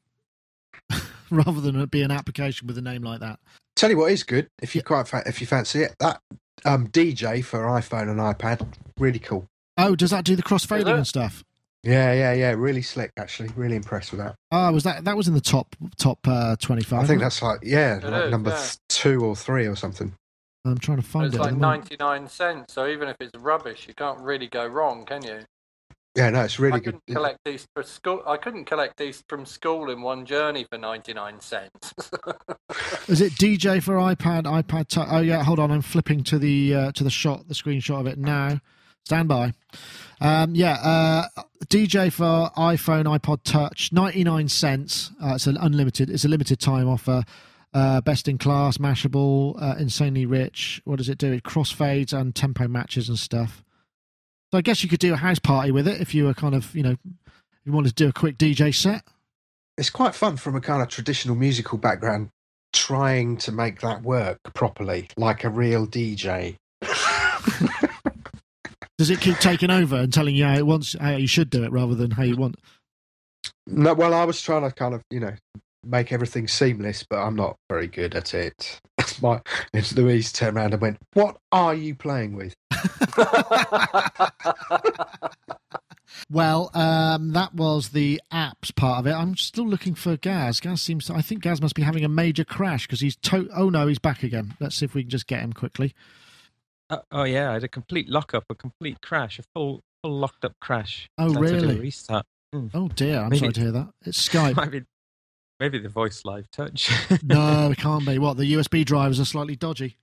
rather than it be an application with a name like that. Tell you what is good if you quite fa- if you fancy it. That um, DJ for iPhone and iPad, really cool. Oh, does that do the crossfading it? and stuff? Yeah, yeah, yeah. Really slick, actually. Really impressed with that. Ah, was that that was in the top top uh, twenty five? I think that's like yeah, like is, number yeah. two or three or something. I'm trying to find It's it. at like 99 cents. So even if it's rubbish, you can't really go wrong, can you? Yeah, no, it's I really good. couldn't collect these for school. I couldn't collect these from school in one journey for 99 cents. Is it DJ for iPad, iPad? Tou- oh yeah, hold on. I'm flipping to the uh, to the shot, the screenshot of it now. Stand by. Um, yeah, uh, DJ for iPhone, iPod Touch, ninety nine cents. Uh, it's an unlimited. It's a limited time offer. Uh, best in class, Mashable, uh, insanely rich. What does it do? It crossfades and tempo matches and stuff. So I guess you could do a house party with it if you were kind of, you know, you wanted to do a quick DJ set. It's quite fun from a kind of traditional musical background, trying to make that work properly, like a real DJ. Does it keep taking over and telling you how it wants, how you should do it rather than how you want? No, well, I was trying to kind of, you know, make everything seamless, but I'm not very good at it. My, it's Louise turned around and went, "What are you playing with?" Well, um, that was the apps part of it. I'm still looking for Gaz. Gaz seems to, I think Gaz must be having a major crash because he's to- oh no, he's back again. Let's see if we can just get him quickly. Uh, oh yeah, I had a complete lockup, a complete crash, a full full locked up crash. Oh, So I had to do a really? restart. Oh dear, I'm Maybe- sorry to hear that. It's Skype. maybe, maybe the voice live touch. no, it can't be. What the USB drivers are slightly dodgy.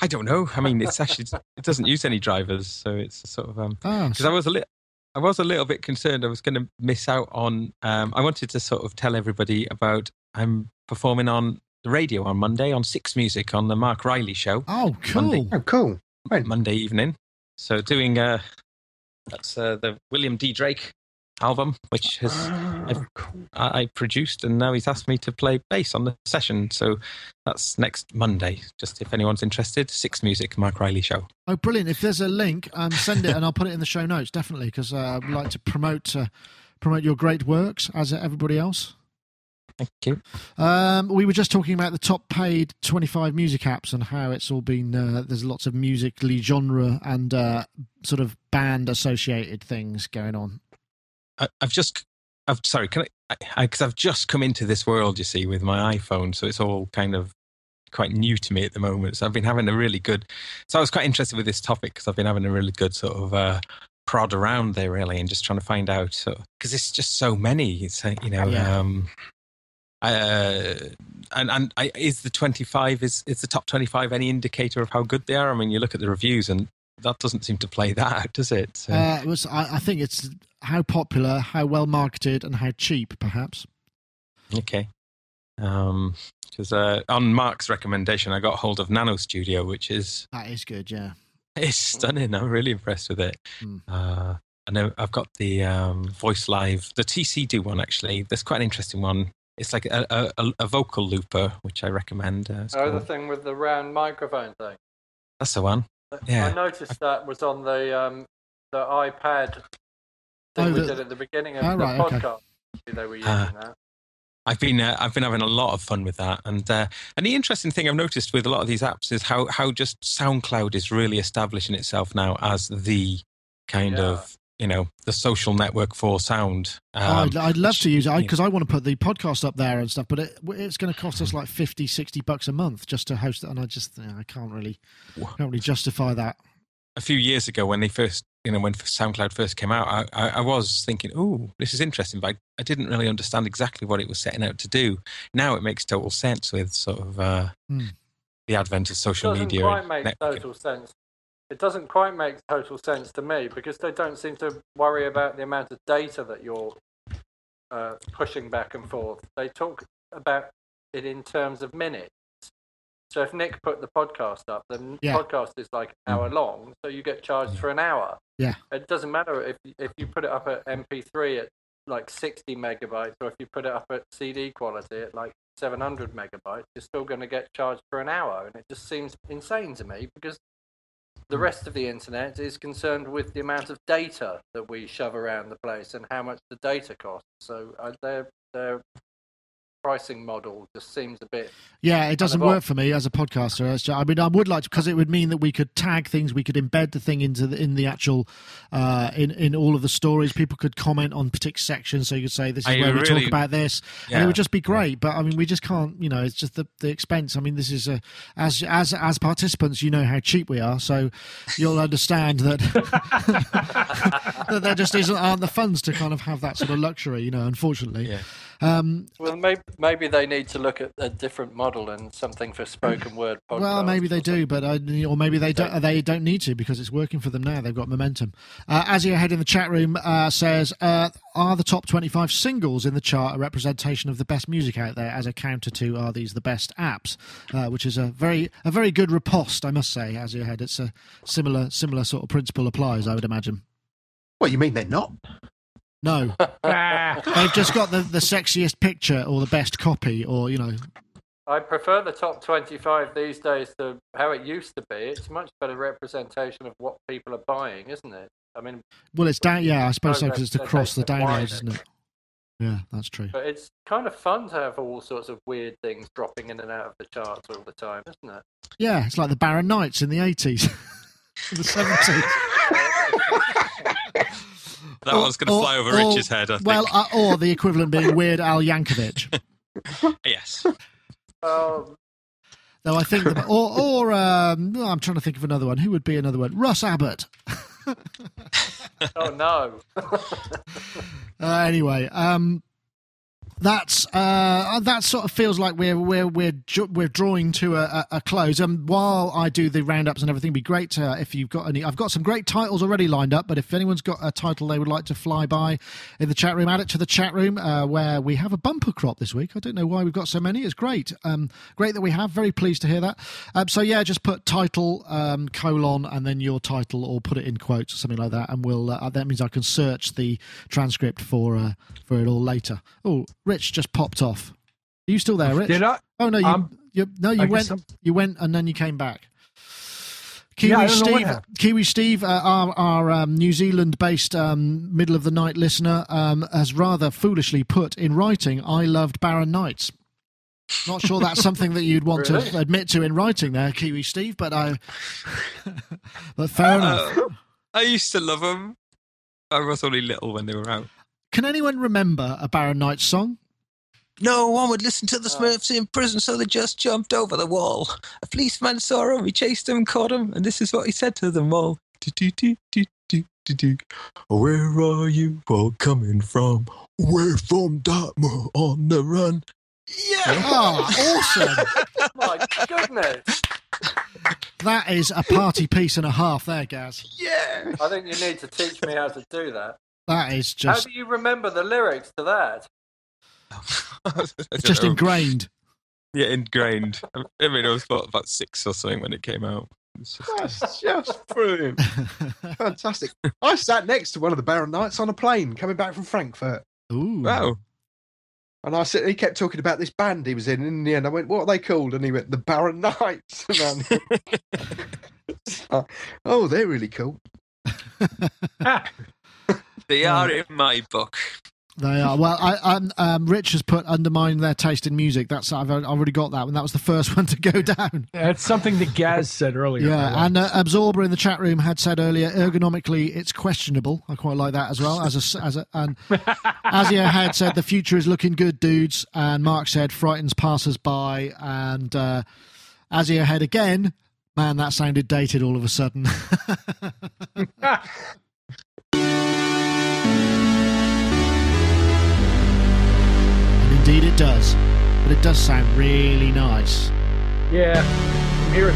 I don't know. I mean, it's actually it doesn't use any drivers, so it's sort of um Ah, because I was a little. I was a little bit concerned I was going to miss out on. Um, I wanted to sort of tell everybody about I'm performing on the radio on Monday on Six Music on the Marc Riley show oh, cool. Monday. Oh, cool. Right. Monday evening. So doing uh, that's uh, the William D Drake album, which has I've, I I produced, and now he's asked me to play bass on the session. So that's next Monday. Just if anyone's interested, Six Music, Marc Riley Show. Oh, brilliant! If there's a link, um, send it and I'll put it in the show notes definitely because uh, I'd like to promote uh, promote your great works as everybody else. Thank you. Um, we were just talking about the top paid 25 music apps and how it's all been uh, there's lots of musically genre and uh, sort of band associated things going on. I, I've just, I've sorry, can I? Because I've just come into this world, you see, with my iPhone, so it's all kind of quite new to me at the moment. So I've been having a really good. So I was quite interested with this topic because I've been having a really good sort of uh, prod around there, really, and just trying to find out because it's just so many. It's you know. Yeah. Um, uh, and and I, is the twenty five is is the top twenty five any indicator of how good they are? I mean, you look at the reviews and that doesn't seem to play that out, does it? So, Uh, it was, I, I think it's how popular, how well marketed, and how cheap, perhaps. Okay. Um, because uh, on Mark's recommendation, I got hold of Nano Studio, which is That is good, yeah. it's stunning. I'm really impressed with it. Hmm. Uh, I know I've got the um, Voice Live, the TC do one actually. There's quite an interesting one. It's like a, a, a- a vocal looper, which I recommend. Uh, it's Oh, the thing with the round microphone thing. that's the one. Yeah. I noticed that was on the um, the iPad thing Oh, we the- did at the beginning of Oh, the right, okay. podcast. They were using Ah. that. I've been uh, I've been having a lot of fun with that, and uh, and the interesting thing I've noticed with a lot of these apps is how how just SoundCloud is really establishing itself now as the kind Yeah. of you know the social network for sound. Um, I'd, I'd love which- to use it because I want to put the podcast up there and stuff, but it, it's going to cost us like 50, 60 bucks a month just to host it, and I just you know, I can't really can't really justify that. a few years ago when they first, you know, when SoundCloud first came out, I, I, I was thinking, oh, this is interesting, but I, I didn't really understand exactly what it was setting out to do. Now it makes total sense with sort of uh, Hmm. the advent of It social doesn't media. quite and make networking. total sense. It doesn't quite make total sense to me because they don't seem to worry about the amount of data that you're uh, pushing back and forth. They talk about it in terms of minutes. So if Nick put the podcast up, the Yeah. podcast is like an hour long, so you get charged for an hour. Yeah. It doesn't matter if if you put it up at MP3 at like 60 megabytes, or if you put it up at CD quality at like 700 megabytes, you're still going to get charged for an hour, and it just seems insane to me because the rest of the internet is concerned with the amount of data that we shove around the place and how much the data costs. So uh, their their pricing model just seems a bit Yeah, it doesn't work for me as a podcaster. It's I mean, I would like to because it would mean that we could tag things, we could embed the thing into the, in the actual uh, in in all of the stories. People could comment on particular sections, so you could say this is I where we really- talk about this, and it would just be great. But I mean, we just can't. You know, it's just the the expense. I mean, this is a as as as participants, you know how cheap we are, so you'll understand that that there just isn't aren't the funds to kind of have that sort of luxury. You know, unfortunately. Yeah. Um, well maybe maybe they need to look at a different model and something for spoken word podcasts Well, maybe they do, but uh, or maybe they don't. They don't need to because it's working for them now. They've got momentum. Uh, As your head in the chat room uh, says, uh, are the top twenty-five singles in the chart a representation of the best music out there? As a counter to, are these the best apps? Uh, which is a very a very good riposte, I must say. As your head, it's a similar similar sort of principle applies, I would imagine. Well, you mean they're not? No, they've just got the, the sexiest picture or the best copy, or you know, I prefer the top 25 these days to how it used to be. It's a much better representation of what people are buying, isn't it? I mean, well, it's down. Yeah, I suppose so because it's across the downloads, isn't it? Yeah, that's true. but it's kind of fun to have all sorts of weird things dropping in and out of the charts all the time, isn't it? Yeah, it's like the Barron Knights in the 80s. the 70s. That one's going to fly over or- Rich's head. I think. Well, uh, or the equivalent being Weird Al Yankovic. yes. Oh, Though I think, the, or, or um, oh, I'm trying to think of another one. Who would be another one? Russ Abbott. oh no. Uh, anyway, um, that's uh, that sort of feels like we're we're we're we're drawing to a, a, close. And while I do the roundups and everything, it'd be great to, if you've got any. I've got some great titles already lined up, but if anyone's got a title they would like to fly by in the chat room, add it to the chat room uh, where we have a bumper crop this week. I don't know why we've got so many. It's great, um, great that we have. Very pleased to hear that. Um, so yeah, just put title um, colon and then your title, or put it in quotes or something like that, and we'll. Uh, that means I can search the transcript for uh, for it all later. Oh, Rich just popped off. Are you still there, Rich? Did I? Oh no, you, Um, you no, you I went, guess you went, and then you came back. Kiwi Yeah, I don't know what Steve. Kiwi Steve, uh, our, our um, New Zealand-based um, middle of the night listener, um, has rather foolishly put in writing, "I loved Barron Knights." Not sure that's something that you'd want to admit to in writing, there, Kiwi Steve. But I, but fair enough. Uh, I used to love them. I was only little when they were out. Can anyone remember a Barron Knights song? No one would listen to the Oh. Smurfs in prison, so they just jumped over the wall. A policeman saw him, he chased him, caught him, and this is what he said to them all. Where are you all coming from? We're from Dartmoor on the run. Yeah! Oh, awesome! My goodness. that is a party piece and a half, there, Gaz. Yeah! I think you need to teach me how to do that. That is just. How do you remember the lyrics to that? It's just ingrained. Yeah, ingrained. I mean, I was about, about six or something when it came out. It's just- That's just brilliant. Fantastic. I sat next to one of the Barron Knights on a plane coming back from Frankfurt. Ooh. wow. And I said, he kept talking about this band he was in. And in the end, I went, What are they called? And he went, The Barron Knights. And I- uh, oh, they're really cool. They are uh, in my book. They are well. I, um, um, Rich has put undermine their taste in music. That's I've I've already got that one. That was the first one to go down. That's something that Gaz said earlier. Yeah, and uh, Absorber in the chat room had said earlier, ergonomically it's questionable. I quite like that as well. As a as a and Azia had said the future is looking good, dudes. And Mark said frightens passers by. And uh, Azia had again. Man, that sounded dated all of a sudden. indeed it does. But it does sound really nice. yeah. Hear it.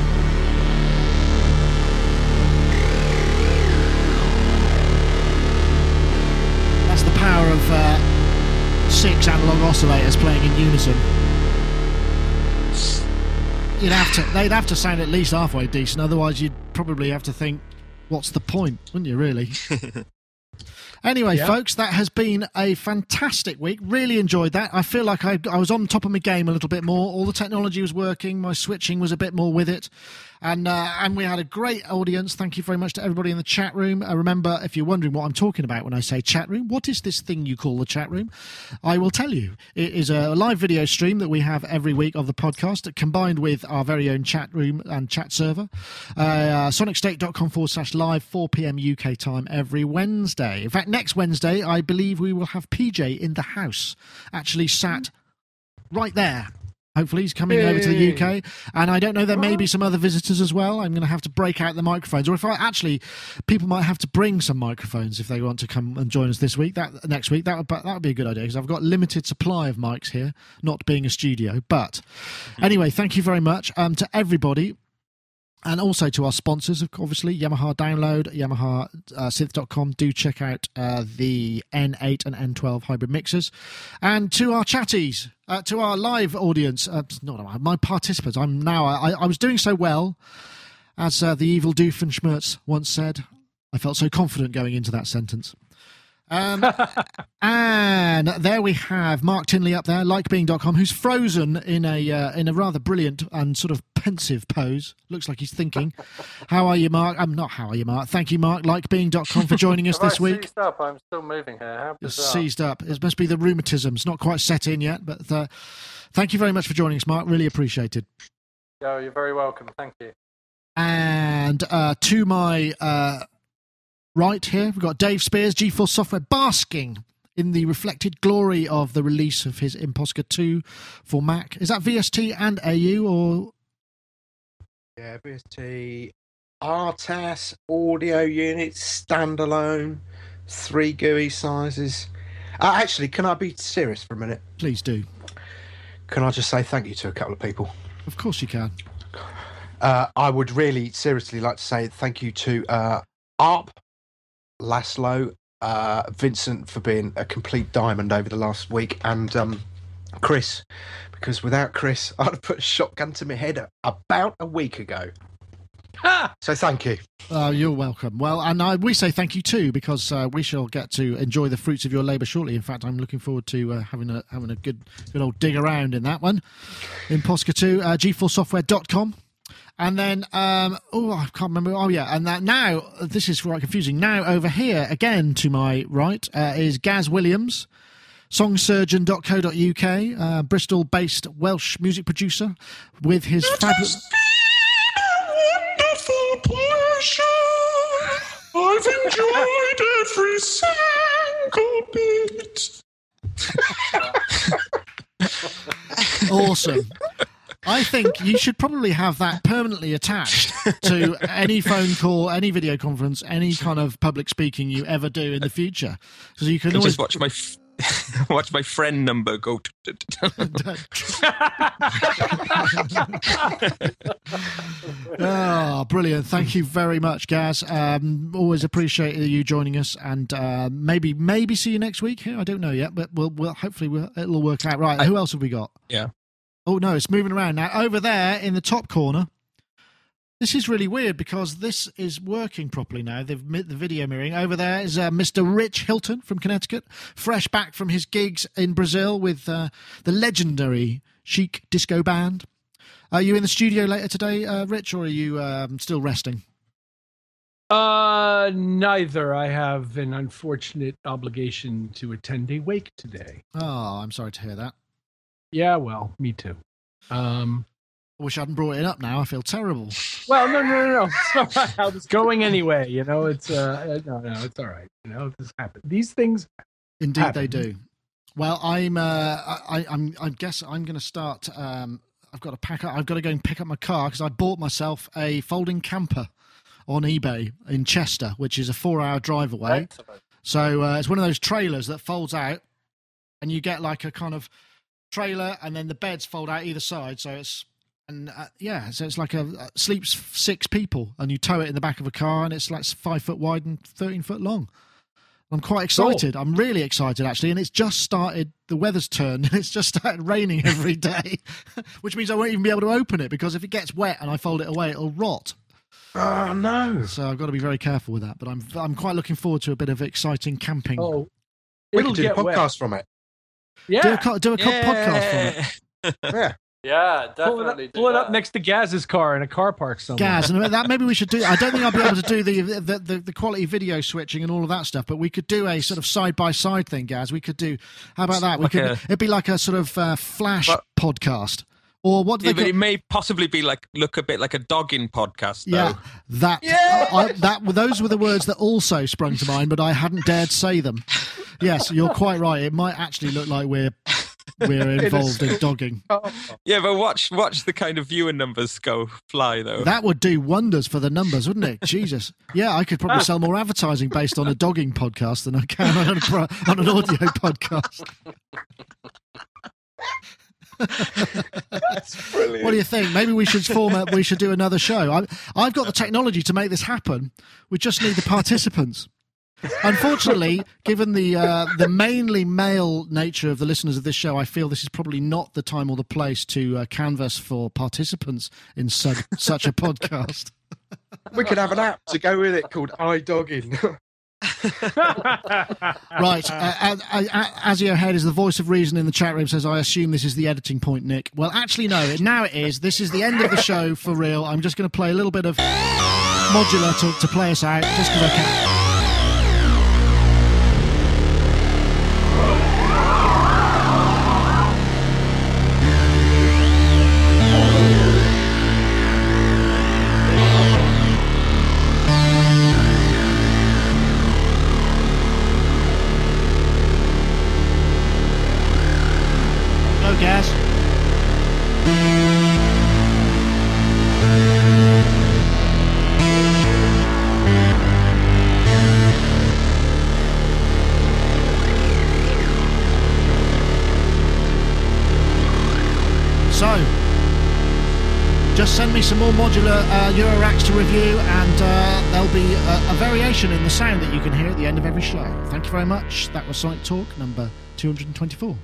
That's the power of uh, six analog oscillators playing in unison. You'd have to, they'd have to sound at least halfway decent, otherwise you'd probably have to think, what's the point, wouldn't you, really? Anyway, Yeah. folks, that has been a fantastic week. Really enjoyed that. I feel like I, I was on top of my game a little bit more. All the technology was working. My switching was a bit more with it, and uh, and we had a great audience. Thank you very much to everybody in the chat room. Uh, remember, if you're wondering what I'm talking about when I say chat room, what is this thing you call the chat room? I will tell you. It is a live video stream that we have every week of the podcast, combined with our very own chat room and chat server. Uh, uh, SonicState.com forward slash live, 4 p.m. UK time every Wednesday. In fact, next Wednesday, I believe we will have PJ in the house, actually sat right there. Hopefully, he's coming over to the UK, and I don't know. There may be some other visitors as well. I'm going to have to break out the microphones, or if I actually, people might have to bring some microphones if they want to come and join us this week. That next week, that would that would be a good idea because I've got limited supply of mics here, not being a studio. But anyway, thank you very much um, to everybody and also to our sponsors, of- obviously, Yamaha Download, Yamaha uh, Synth.com. Do check out uh, the N8 and N12 hybrid mixers. And to our chatties, uh, to our live audience, uh, not my participants, I'm now, I, I was doing so well, as uh, the evil Doofenshmirtz once said. I felt so confident going into that sentence. Um, and there we have Mark Tinley up there, likebeing.com, who's frozen in a uh, in a rather brilliant and sort of pensive pose. Looks like he's thinking. How are you, Mark? I'm not. How are you, Mark? Thank you, Mark. Likebeing.com for joining us this I week. seized up? I'm still moving here. Seized up. It must be the rheumatism. It's not quite set in yet, but uh, thank you very much for joining us, Mark. Really appreciated. Oh, you're very welcome. Thank you. And uh, to my uh, right here, we've got Dave Spiers, GForce Software, basking in the reflected glory of the release of his Imposcar 2 for Mac. Is that VST and AU or Yeah, VST, RTAS, audio units, standalone, three GUI sizes. Uh, actually, can I be serious for a minute? Please do. Can I just say thank you to a couple of people? Of course you can. Uh, I would really seriously like to say thank you to uh, Arp, Laszlo, uh, Vincent for being a complete diamond over the last week, and um, Chris, because without Chris, I'd have put a shotgun to my head about a week ago. So thank you. Uh, you're welcome. Well, and I, we say thank you too because uh, we shall get to enjoy the fruits of your labour shortly. In fact, I'm looking forward to uh, having a having a good good old dig around in that one. Imposcar 2, uh, gforcesoftware.com. And then, um, oh, I can't remember. Oh, yeah. And that now, this is quite confusing. Now, over here, again to my right, uh, is Gaz Williams, songsurgeon.co.uk, uh, Bristol based Welsh music producer, with his fabulous. Wonderful. I've enjoyed every single bit. awesome. I think you should probably have that permanently attached to any phone call, any video conference, any kind of public speaking you ever do in the future. So you can Can always just watch my f- watch my friend number go. Oh, brilliant. Thank you very much, Gaz. Um, always appreciate you joining us and uh, maybe maybe see you next week here. I don't know yet, but we'll, we'll hopefully we'll, it'll work out. Right. Who else have we got? yeah. Oh no, it's moving around now. Over there in the top corner. This is really weird because this is working properly now. They've the video mirroring. Over there is uh, Mr. Rich Hilton from Connecticut, fresh back from his gigs in Brazil with uh, the legendary Chic Disco Band. Are you in the studio later today, uh, Rich, or are you um, still resting? Uh, neither. I have an unfortunate obligation to attend a wake today. Oh, I'm sorry to hear that. Yeah, well, me too. Um, I wish I hadn't brought it up now. I feel terrible. well, no, no, no, no. It's all right. I was going anyway. You know, it's uh, no, no, it's all right. You know, this happens. These things. Indeed, they do. Well, I'm. Uh, I, I'm. I guess I'm going to start. Um, I've got to pack up. I've got to go and pick up my car because I bought myself a folding camper on eBay in Chester, which is a four-hour drive away. Excellent. So uh, it's one of those trailers that folds out, and you get like a kind of trailer, and then the beds fold out either side. So it's and uh, yeah, so it's like a uh, sleeps six people, and you tow it in the back of a car, and it's like five foot wide and thirteen foot long. I'm quite excited. I'm really excited actually, and it's just started. The weather's turned, it's just started raining every day, which means I won't even be able to open it because if it gets wet and I fold it away, it'll rot. Oh no! So I've got to be very careful with that. But I'm I'm quite looking forward to a bit of exciting camping. Oh, We it'll could do a get wet. podcast from it. Yeah, Do a, co- do a co- podcast from it. Yeah. Yeah, pull it definitely. up, pull it up next to Gaz's car in a car park somewhere. Gaz, and that maybe we should do. I don't think I'll be able to do the, the the the quality video switching and all of that stuff, but we could do a sort of side by side thing, Gaz. We could do. How about that? We Like could. a- it'd be like a sort of uh, flash But- podcast, or what do Yeah, they but it may possibly be like look a bit like a dogging podcast. Though. Yeah, that I, that those were the words that also sprung to mind, but I hadn't dared say them. Yes, you're quite right. It might actually look like we're we're involved in dogging. Oh. yeah, but watch watch the kind of viewer numbers go fly though. That would do wonders for the numbers, wouldn't it? Jesus. Yeah, I could probably ah. sell more advertising based on a dogging podcast than I can on, a on an audio podcast. That's brilliant. What do you think? Maybe we should form a, we should do another show. I, I've got the technology to make this happen. We just need the participants. Unfortunately, given the uh, the mainly male nature of the listeners of this show, I feel this is probably not the time or the place to uh, canvass for participants in such such a podcast. We could have an app to go with it called iDogging. Right, uh, uh, uh, Azio Head is the voice of reason in the chat room. Says, "I assume this is the editing point, Nick." Well, actually, no. Now it is. This is the end of the show for real. I'm just going to play a little bit of modular to, to play us out, just because I can. Some more modular uh, Euroracks to review, and uh, there'll be a, a variation in the sound that you can hear at the end of every show. Thank you very much. That was Sonic Talk number 224.